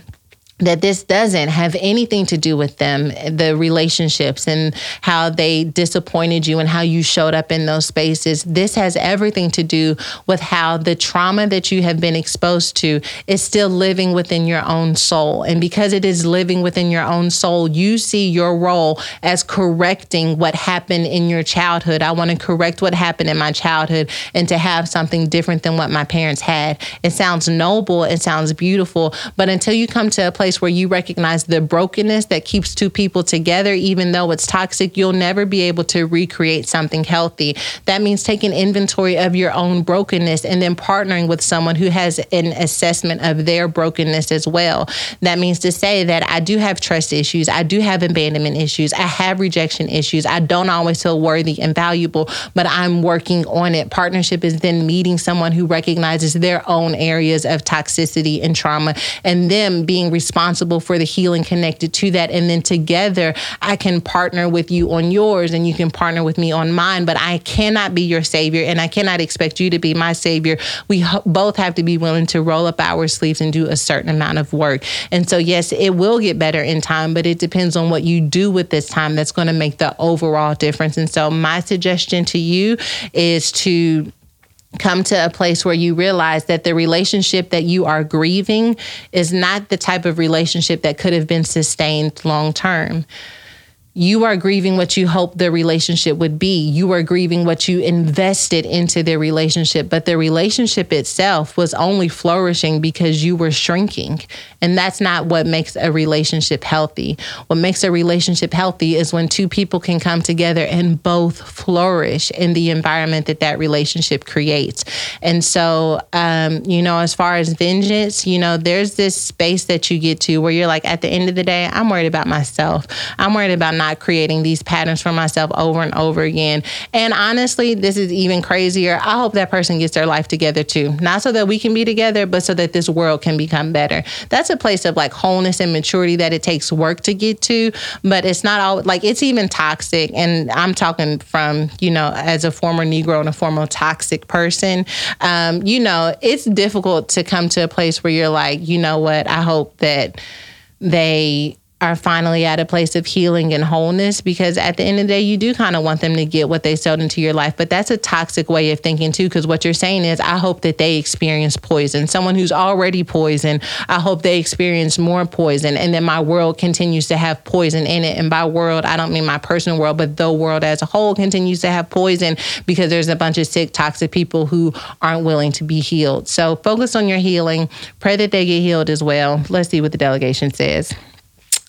[SPEAKER 1] that this doesn't have anything to do with them, the relationships and how they disappointed you and how you showed up in those spaces. This has everything to do with how the trauma that you have been exposed to is still living within your own soul. And because it is living within your own soul, you see your role as correcting what happened in your childhood. I want to correct what happened in my childhood and to have something different than what my parents had. It sounds noble, it sounds beautiful, but until you come to a place place where you recognize the brokenness that keeps two people together, even though it's toxic, you'll never be able to recreate something healthy. That means taking inventory of your own brokenness and then partnering with someone who has an assessment of their brokenness as well. That means to say that I do have trust issues, I do have abandonment issues, I have rejection issues, I don't always feel worthy and valuable, but I'm working on it. Partnership is then meeting someone who recognizes their own areas of toxicity and trauma and them being responsible responsible for the healing connected to that. And then together, I can partner with you on yours and you can partner with me on mine. But I cannot be your savior and I cannot expect you to be my savior. We ho- both have to be willing to roll up our sleeves and do a certain amount of work. And so, yes, it will get better in time, but it depends on what you do with this time that's going to make the overall difference. And so, my suggestion to you is to come to a place where you realize that the relationship that you are grieving is not the type of relationship that could have been sustained long term you are grieving what you hoped the relationship would be. You are grieving what you invested into the relationship, but the relationship itself was only flourishing because you were shrinking. And that's not what makes a relationship healthy. What makes a relationship healthy is when two people can come together and both flourish in the environment that that relationship creates. And so, um, you know, as far as vengeance, you know, there's this space that you get to where you're like, at the end of the day, I'm worried about myself. I'm worried about not not creating these patterns for myself over and over again. And honestly, this is even crazier. I hope that person gets their life together too. Not so that we can be together, but so that this world can become better. That's a place of like wholeness and maturity that it takes work to get to, but it's not all like it's even toxic. And I'm talking from, you know, as a former Negro and a former toxic person, um, you know, it's difficult to come to a place where you're like, you know what, I hope that they are finally at a place of healing and wholeness because at the end of the day you do kind of want them to get what they sowed into your life. But that's a toxic way of thinking too because what you're saying is i hope that they experience poison. Someone who's already poisoned i hope they experience more poison and then my world continues to have poison in it. And by world i don't mean my personal world but the world as a whole continues to have poison because there's a bunch of sick toxic people who aren't willing to be healed. So focus on your healing. Pray that they get healed as well. Let's see what the delegation says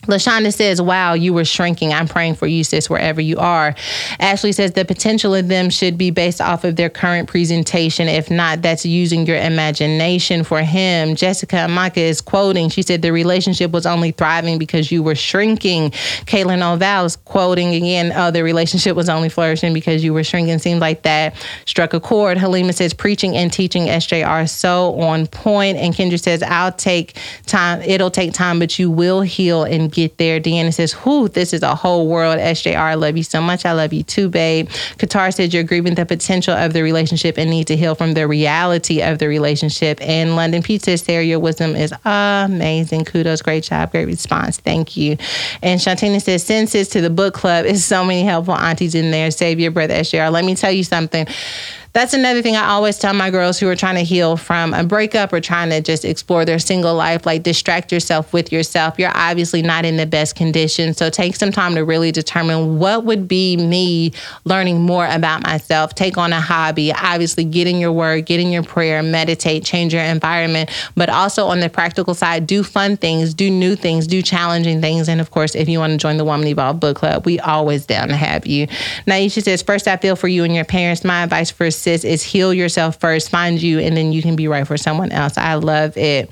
[SPEAKER 1] Lashonda says, Wow, you were shrinking. I'm praying for you, sis, wherever you are. Ashley says, The potential of them should be based off of their current presentation. If not, that's using your imagination for him. Jessica Amaka is quoting, She said, The relationship was only thriving because you were shrinking. Caitlin Oval is quoting again, Oh, the relationship was only flourishing because you were shrinking. Seems like that struck a chord. Halima says, Preaching and teaching SJ are so on point. And Kendra says, I'll take time. It'll take time, but you will heal and get there. Deanna says, Whew, this is a whole world. SJR, I love you so much. I love you too, babe. Qatar says, You're grieving the potential of the relationship and need to heal from the reality of the relationship. And London Pete says, Sarah, your wisdom is amazing. Kudos. Great job. Great response. Thank you. And Shantina says, Send sis to the book club. It's so many helpful aunties in there. Save your breath, SJR. Let me tell you something that's another thing I always tell my girls who are trying to heal from a breakup or trying to just explore their single life. Like, distract yourself with yourself. You're obviously not in the best condition. So, take some time to really determine what would be me learning more about myself. Take on a hobby. Obviously, get in your word, get in your prayer, meditate, change your environment. But also on the practical side, do fun things, do new things, do challenging things. And of course, if you want to join the Woman Evolved Book Club, we always down to have you. Naisha says, First, I feel for you and your parents. My advice for sis is heal yourself first, find you, and then you can be right for someone else. I love it.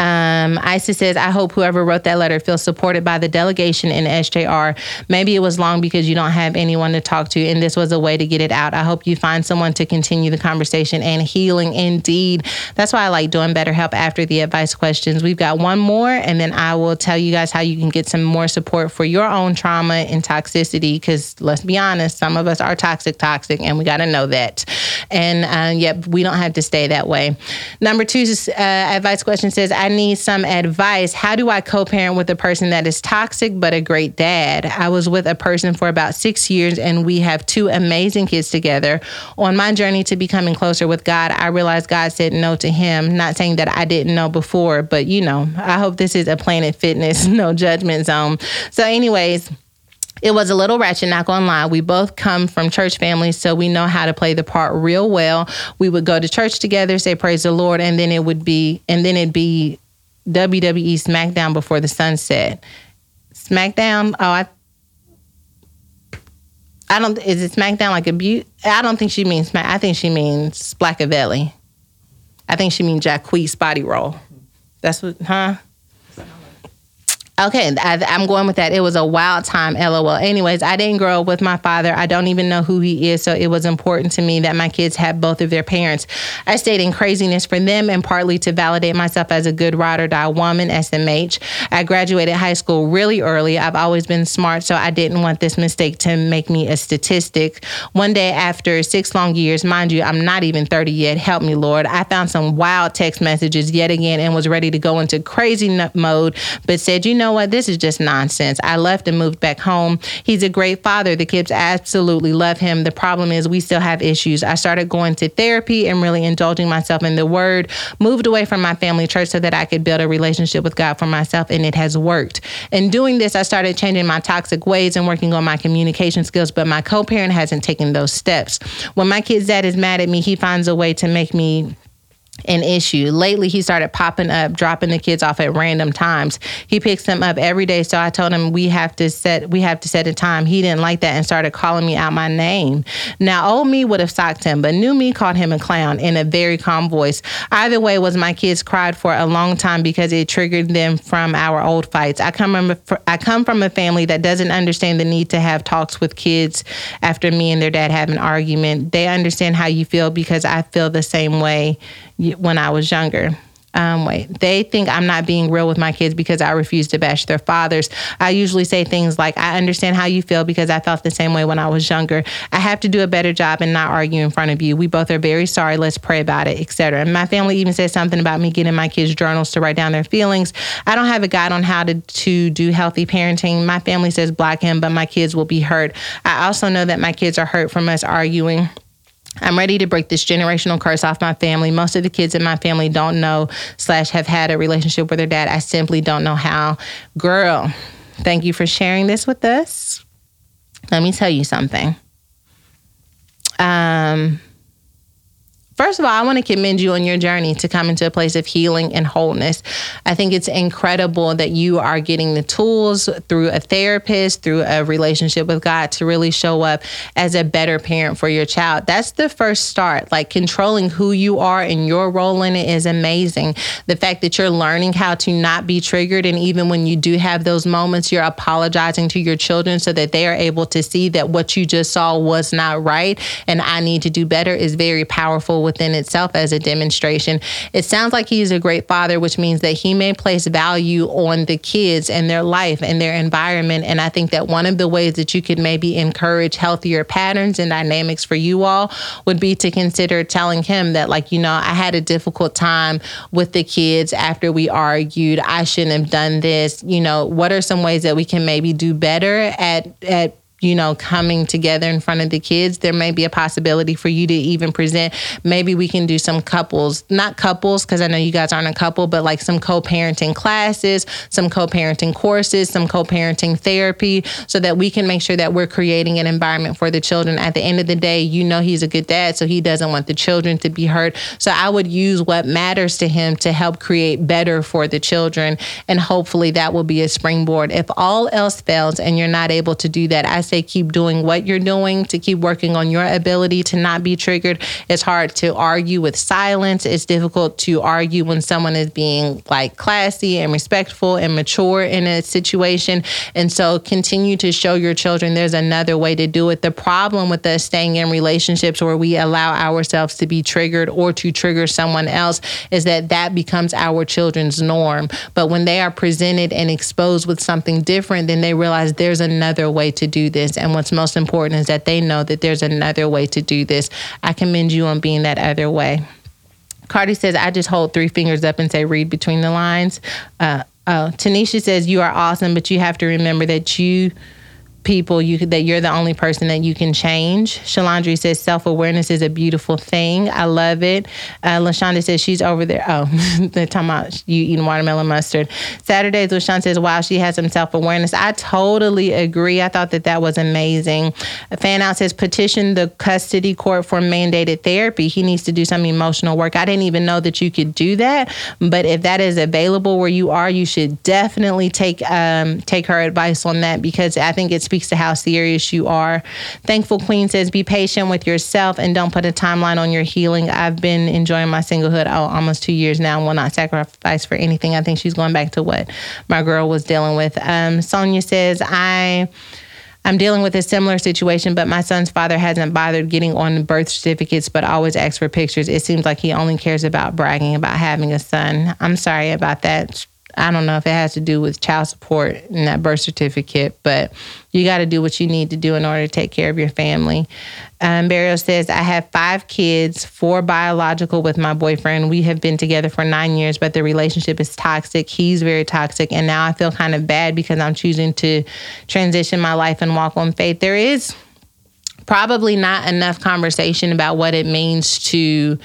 [SPEAKER 1] Um, Isis says, I hope whoever wrote that letter feels supported by the delegation in SJR. Maybe it was long because you don't have anyone to talk to, and this was a way to get it out. I hope you find someone to continue the conversation and healing indeed. That's why I like doing BetterHelp after the advice questions. We've got one more, and then I will tell you guys how you can get some more support for your own trauma and toxicity. Because let's be honest, some of us are toxic, toxic, and we got to know that. And uh, yep, we don't have to stay that way. Number two uh, advice question says, I need some advice. How do I co parent with a person that is toxic but a great dad? I was with a person for about six years and we have two amazing kids together. On my journey to becoming closer with God, I realized God said no to him. Not saying that I didn't know before, but you know, I hope this is a Planet Fitness, <laughs> no judgment zone. So, anyways, it was a little ratchet, not gonna lie. We both come from church families, so we know how to play the part real well. We would go to church together, say praise the Lord, and then it would be, and then it'd be WWE SmackDown before the sunset. SmackDown, oh, I, I don't, is it SmackDown like a beaut? I don't think she means Smack, I think she means Blackavelli. I think she means Jacquees body roll. That's what, huh? Okay, I, am going with that. It was a wild time, lol. Anyways, I didn't grow up with my father. I don't even know who he is, so it was important to me that my kids had both of their parents. I stayed in craziness for them and partly to validate myself as a good ride or die woman, SMH. I graduated high school really early. I've always been smart, so I didn't want this mistake to make me a statistic. One day after six long years, mind you, I'm not even 30 yet, help me, Lord, I found some wild text messages yet again and was ready to go into crazy mode, but said, you know, know what? This is just nonsense. I left and moved back home. He's a great father. The kids absolutely love him. The problem is we still have issues. I started going to therapy and really indulging myself in the word, moved away from my family church so that I could build a relationship with God for myself, and it has worked. In doing this, I started changing my toxic ways and working on my communication skills, but my co parent hasn't taken those steps. When my kid's dad is mad at me, he finds a way to make me an issue. Lately, he started popping up, dropping the kids off at random times. He picks them up every day. So I told him we have to set we have to set a time. He didn't like that and started calling me out my name. Now, old me would have socked him, but new me called him a clown in a very calm voice. Either way, was my kids cried for a long time because it triggered them from our old fights. I come from I come from a family that doesn't understand the need to have talks with kids after me and their dad have an argument. They understand how you feel because I feel the same way when I was younger. Um, wait, they think I'm not being real with my kids because I refuse to bash their fathers. I usually say things like, I understand how you feel because I felt the same way when I was younger. I have to do a better job and not argue in front of you. We both are very sorry. Let's pray about it, etc. And my family even said something about me getting my kids' journals to write down their feelings. I don't have a guide on how to, to do healthy parenting. My family says block him, but my kids will be hurt. I also know that my kids are hurt from us arguing. I'm ready to break this generational curse off my family. Most of the kids in my family don't know slash have had a relationship with their dad. I simply don't know how. Girl, thank you for sharing this with us. Let me tell you something. Um, First of all, I want to commend you on your journey to come into a place of healing and wholeness. I think it's incredible that you are getting the tools through a therapist, through a relationship with God to really show up as a better parent for your child. That's the first start. Like controlling who you are and your role in it is amazing. The fact that you're learning how to not be triggered, and even when you do have those moments, you're apologizing to your children so that they are able to see that what you just saw was not right and I need to do better is very powerful within itself as a demonstration. It sounds like he's a great father, which means that he may place value on the kids and their life and their environment. And I think that one of the ways that you could maybe encourage healthier patterns and dynamics for you all would be to consider telling him that, like, you know, I had a difficult time with the kids after we argued. I shouldn't have done this. You know, what are some ways that we can maybe do better at at you know, coming together in front of the kids, there may be a possibility for you to even present. Maybe we can do some couples, not couples, because I know you guys aren't a couple, but like some co parenting classes, some co parenting courses, some co parenting therapy, so that we can make sure that we're creating an environment for the children. At the end of the day, you know, he's a good dad, so he doesn't want the children to be hurt. So I would use what matters to him to help create better for the children. And hopefully that will be a springboard. If all else fails and you're not able to do that, I say keep doing what you're doing, to keep working on your ability to not be triggered. It's hard to argue with silence. It's difficult to argue when someone is being like classy and respectful and mature in a situation. And so continue to show your children there's another way to do it. The problem with us staying in relationships where we allow ourselves to be triggered or to trigger someone else is that that becomes our children's norm. But when they are presented and exposed with something different, then they realize there's another way to do this. And what's most important is that they know that there's another way to do this. I commend you on being that other way. Cardi says, I just hold three fingers up and say, read between the lines. Uh, oh, Tanisha says, you are awesome, but you have to remember that you people you that you're the only person that you can change. Shalandri says self awareness is a beautiful thing. I love it. Uh, Lashonda says she's over there. Oh, <laughs> they're talking about you eating watermelon mustard. Saturdays, Lashonda says wow, she has some self awareness. I totally agree. I thought that that was amazing. Fan out says petition the custody court for mandated therapy. He needs to do some emotional work. I didn't even know that you could do that, but if that is available where you are, you should definitely take um, take her advice on that because I think it's speaks to how serious you are. Thankful Queen says, be patient with yourself and don't put a timeline on your healing. I've been enjoying my singlehood oh, almost two years now and will not sacrifice for anything. I think she's going back to what my girl was dealing with. Um, Sonia says, I. I'm dealing with a similar situation, but my son's father hasn't bothered getting on birth certificates, but always asks for pictures. It seems like he only cares about bragging about having a son. I'm sorry about that. I don't know if it has to do with child support and that birth certificate, but you got to do what you need to do in order to take care of your family. Um, Burial says, I have five kids, four biological with my boyfriend. We have been together for nine years, but the relationship is toxic. He's very toxic. And now I feel kind of bad because I'm choosing to transition my life and walk on faith. There is probably not enough conversation about what it means to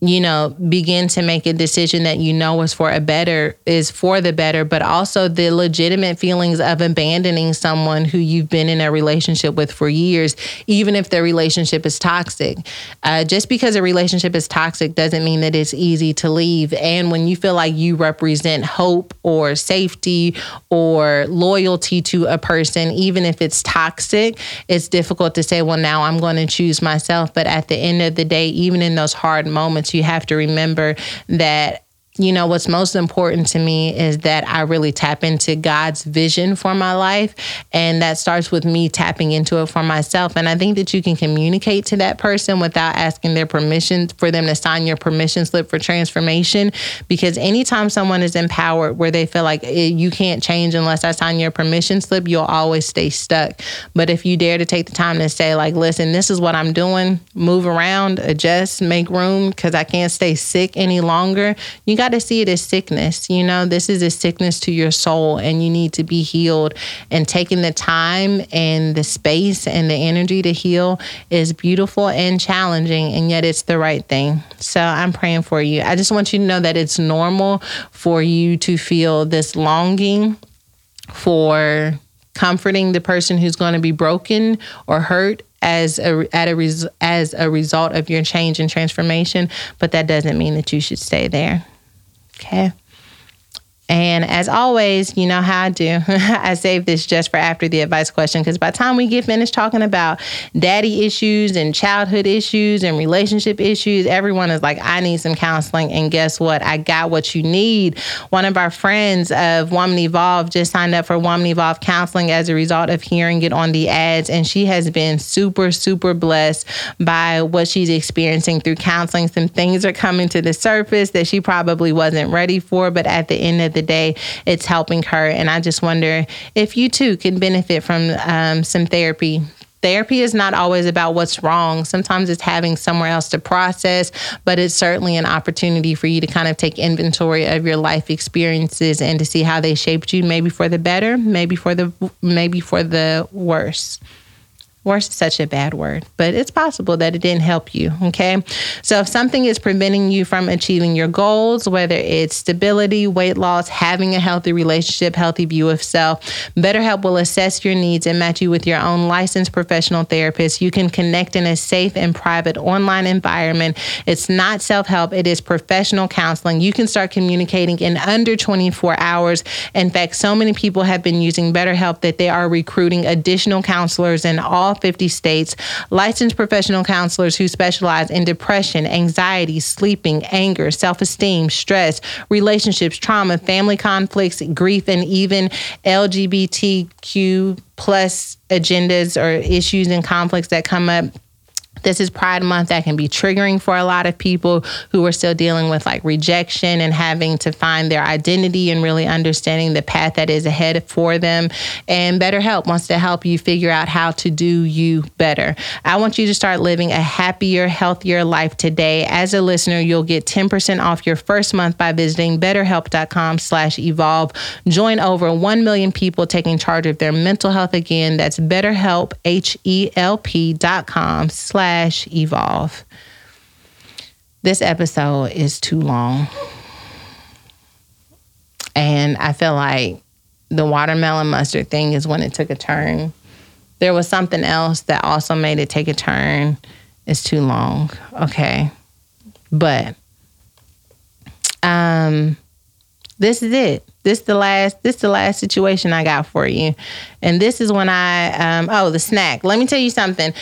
[SPEAKER 1] you know, begin to make a decision that you know is for a better, is for the better, but also the legitimate feelings of abandoning someone who you've been in a relationship with for years, even if the relationship is toxic. Uh, just because a relationship is toxic doesn't mean that it's easy to leave. And when you feel like you represent hope or safety or loyalty to a person, even if it's toxic, it's difficult to say, well, now I'm going to choose myself. But at the end of the day, even in those hard moments, you have to remember that you know, what's most important to me is that I really tap into God's vision for my life. And that starts with me tapping into it for myself. And I think that you can communicate to that person without asking their permission for them to sign your permission slip for transformation. Because anytime someone is empowered where they feel like eh, you can't change unless I sign your permission slip, you'll always stay stuck. But if you dare to take the time to say, like, listen, this is what I'm doing, move around, adjust, make room, because I can't stay sick any longer, you got to see it as sickness. You know, this is a sickness to your soul and you need to be healed. And taking the time and the space and the energy to heal is beautiful and challenging, and yet it's the right thing. So I'm praying for you. I just want you to know that it's normal for you to feel this longing for comforting the person who's going to be broken or hurt as a at a res, as a result of your change and transformation, but that doesn't mean that you should stay there. Okay. And as always, you know how I do. <laughs> I save this just for after the advice question because by the time we get finished talking about daddy issues and childhood issues and relationship issues, everyone is like, I need some counseling. And guess what? I got what you need. One of our friends of Woman Evolve just signed up for Woman Evolve counseling as a result of hearing it on the ads. And she has been super, super blessed by what she's experiencing through counseling. Some things are coming to the surface that she probably wasn't ready for, but at the end of the day, it's helping her. And I just wonder if you too can benefit from um, some therapy. Therapy is not always about what's wrong. Sometimes it's having somewhere else to process, but it's certainly an opportunity for you to kind of take inventory of your life experiences and to see how they shaped you, maybe for the better, maybe for the maybe for the worse. Worse is such a bad word, but it's possible that it didn't help you. Okay. So if something is preventing you from achieving your goals, whether it's stability, weight loss, having a healthy relationship, healthy view of self, BetterHelp will assess your needs and match you with your own licensed professional therapist. You can connect in a safe and private online environment. It's not self help, it is professional counseling. You can start communicating in under 24 hours. In fact, so many people have been using BetterHelp that they are recruiting additional counselors in all 50 states, licensed professional counselors who specialize in depression, anxiety, sleeping, anger, self esteem, stress, relationships, trauma, family conflicts, grief, and even LGBTQ plus agendas or issues and conflicts that come up this is Pride Month that can be triggering for a lot of people who are still dealing with like rejection and having to find their identity and really understanding the path that is ahead for them. And BetterHelp wants to help you figure out how to do you better. I want you to start living a happier, healthier life today. As a listener, you'll get 10% off your first month by visiting betterhelp.com slash evolve. Join over 1 million people taking charge of their mental health again. That's betterhelp, H-E-L-P dot com slash evolve. This episode is too long. And I feel like the watermelon mustard thing is when it took a turn. There was something else that also made it take a turn. It's too long. Okay. But um this is it. This the last this the last situation I got for you. And this is when I um oh the snack. Let me tell you something.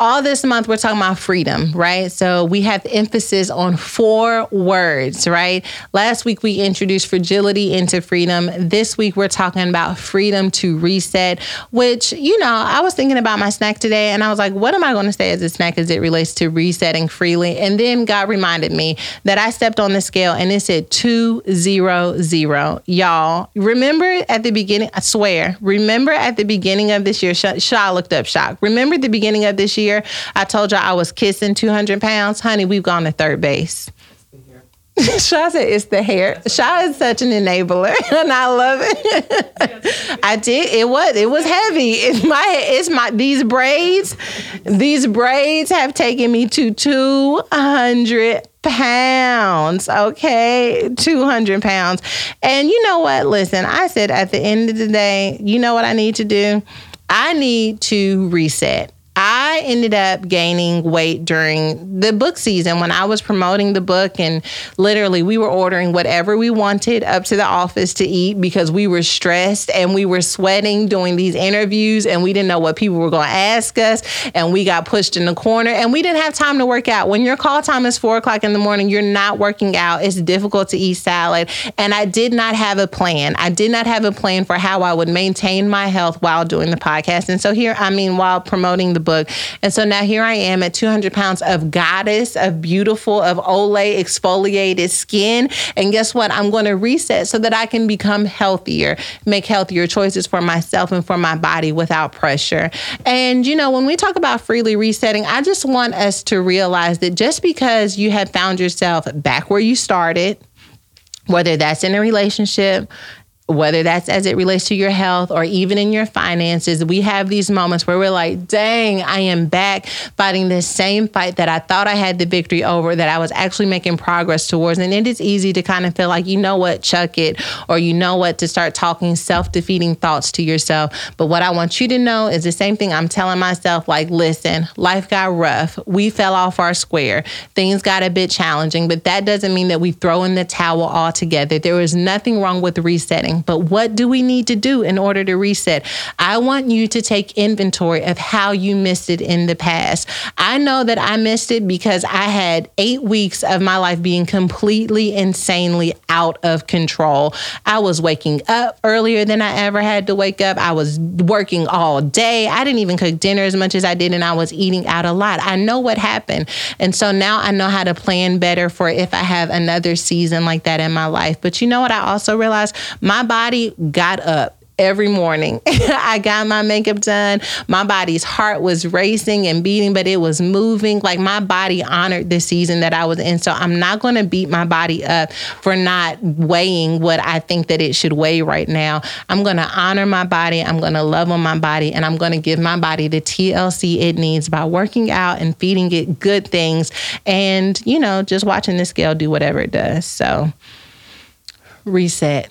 [SPEAKER 1] All this month we're talking about freedom, right? So we have emphasis on four words, right? Last week we introduced fragility into freedom. This week we're talking about freedom to reset, which, you know, I was thinking about my snack today and I was like, what am I going to say as a snack as it relates to resetting freely? And then God reminded me that I stepped on the scale and it said 200. Y'all, remember at the beginning, I swear, remember at the beginning of this year, Shaw looked up shock. Remember at the beginning of this year, I told y'all I was kissing 200 pounds. Honey, we've gone to third base. <laughs> Shaw said it's the hair. Shaw is such an enabler, <laughs> and I love it. <laughs> I did. It was. It was heavy. It's my. It's my. These braids. These braids have taken me to two hundred pounds. Okay, two hundred pounds. And you know what? Listen, I said at the end of the day, you know what I need to do. I need to reset. I ended up gaining weight during the book season when I was promoting the book, and literally we were ordering whatever we wanted up to the office to eat because we were stressed and we were sweating doing these interviews, and we didn't know what people were going to ask us, and we got pushed in the corner, and we didn't have time to work out. When your call time is four o'clock in the morning, you're not working out. It's difficult to eat salad, and I did not have a plan. I did not have a plan for how I would maintain my health while doing the podcast, and so here, I mean, while promoting the book. And so now here I am at 200 pounds of goddess, of beautiful, of Olay exfoliated skin. And guess what? I'm going to reset so that I can become healthier, make healthier choices for myself and for my body without pressure. And, you know, when we talk about freely resetting, I just want us to realize that just because you have found yourself back where you started, whether that's in a relationship, whether that's as it relates to your health or even in your finances, we have these moments where we're like, dang, I am back fighting this same fight that I thought I had the victory over, that I was actually making progress towards. And it is easy to kind of feel like, you know what, chuck it, or you know what, to start talking self defeating thoughts to yourself. But what I want you to know is the same thing I'm telling myself like, listen, life got rough. We fell off our square. Things got a bit challenging, but that doesn't mean that we throw in the towel altogether. There is nothing wrong with resetting. But what do we need to do in order to reset? I want you to take inventory of how you missed it in the past. I know that I missed it because I had eight weeks of my life being completely, insanely out of control. I was waking up earlier than I ever had to wake up. I was working all day. I didn't even cook dinner as much as I did, and I was eating out a lot. I know what happened. And so now I know how to plan better for if I have another season like that in my life. But you know what? I also realized my body got up every morning. <laughs> I got my makeup done. My body's heart was racing and beating, but it was moving. Like my body honored the season that I was in. So I'm not going to beat my body up for not weighing what I think that it should weigh right now. I'm going to honor my body. I'm going to love on my body and I'm going to give my body the TLC it needs by working out and feeding it good things and, you know, just watching the scale do whatever it does. So reset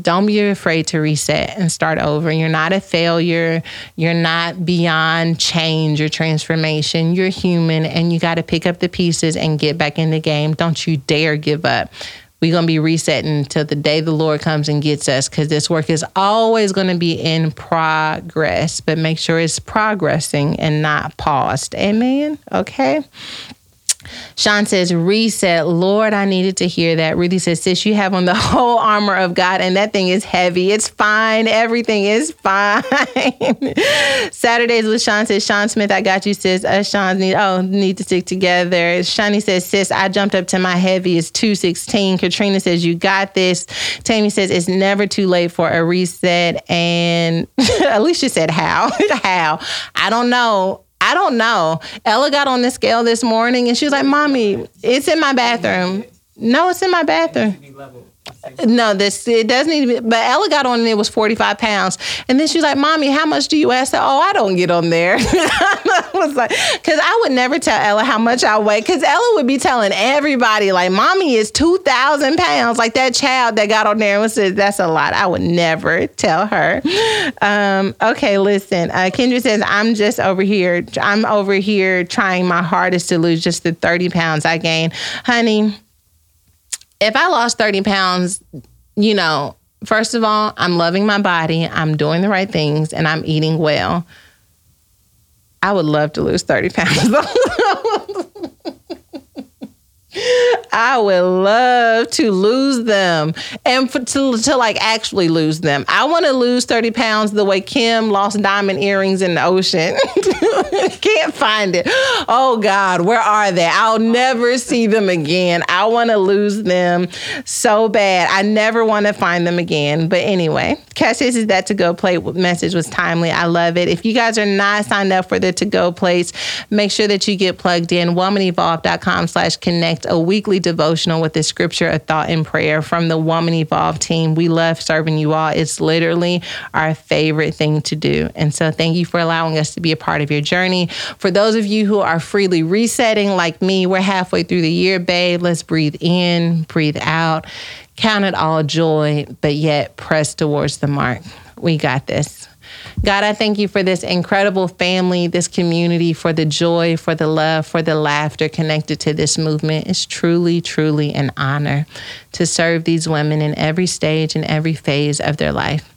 [SPEAKER 1] don't be afraid to reset and start over. You're not a failure. You're not beyond change or transformation. You're human and you got to pick up the pieces and get back in the game. Don't you dare give up. We're going to be resetting until the day the Lord comes and gets us because this work is always going to be in progress, but make sure it's progressing and not paused. Amen. Okay. Sean says, reset. Lord, I needed to hear that. Ruthie says, sis, you have on the <laughs> whole armor of God, and that thing is heavy. It's fine. Everything is fine. <laughs> Saturdays with Sean says, Sean Smith, I got you, sis. Uh, Us Sean need oh, need to stick together. Shani says, sis, I jumped up to my heavy. It's 216. Katrina says, you got this. Tammy says, it's never too late for a reset. And <laughs> Alicia said, how? how? I don't know. I don't know. Ella got on the scale this morning and she was like, Mommy, it's in my bathroom. No, it's in my bathroom. No, this it does need to be. But Ella got on and it was forty five pounds, and then she's like, "Mommy, how much do you ask?" "Oh, I don't get on there." <laughs> I was like, because I would never tell Ella how much I weigh, because Ella would be telling everybody like, "Mommy is two thousand pounds." Like that child that got on there and said, "That's a lot." I would never tell her. Um, okay, listen. Uh, Kendra says, "I'm just over here. I'm over here trying my hardest to lose just the thirty pounds I gained, honey." If I lost 30 pounds, you know, first of all, I'm loving my body, I'm doing the right things, and I'm eating well. I would love to lose 30 pounds. <laughs> I would love to lose them and for, to, to like actually lose them. I want to lose 30 pounds the way Kim lost diamond earrings in the ocean. <laughs> Can't find it. Oh God, where are they? I'll never see them again. I want to lose them so bad. I never want to find them again. But anyway, Cash is that to go play message was timely. I love it. If you guys are not signed up for the to go place, make sure that you get plugged in. Womanevolve.com slash connect a weekly devotional with a scripture, a thought, and prayer from the Woman Evolve team. We love serving you all. It's literally our favorite thing to do. And so thank you for allowing us to be a part of your journey. For those of you who are freely resetting like me, we're halfway through the year, babe. Let's breathe in, breathe out, count it all joy, but yet press towards the mark. We got this. God, I thank you for this incredible family, this community, for the joy, for the love, for the laughter connected to this movement. It's truly, truly an honor to serve these women in every stage and every phase of their life.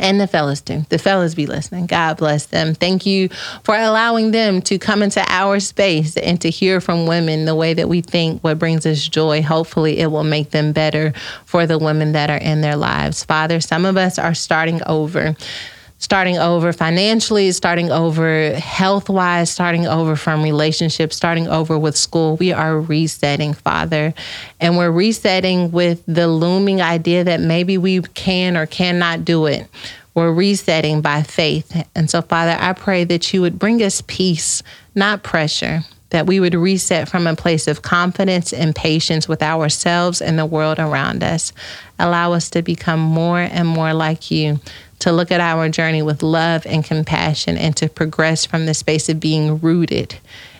[SPEAKER 1] And the fellas too. The fellas be listening. God bless them. Thank you for allowing them to come into our space and to hear from women the way that we think, what brings us joy. Hopefully, it will make them better for the women that are in their lives. Father, some of us are starting over starting over financially, starting over health wise, starting over from relationships, starting over with school. We are resetting, Father. And we're resetting with the looming idea that maybe we can or cannot do it. We're resetting by faith. And so, Father, I pray that you would bring us peace, not pressure that we would reset from a place of confidence and patience with ourselves and the world around us. Allow us to become more and more like you, to look at our journey with love and compassion, and to progress from the space of being rooted.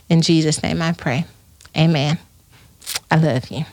[SPEAKER 1] In Jesus' name I pray. Amen. I love you.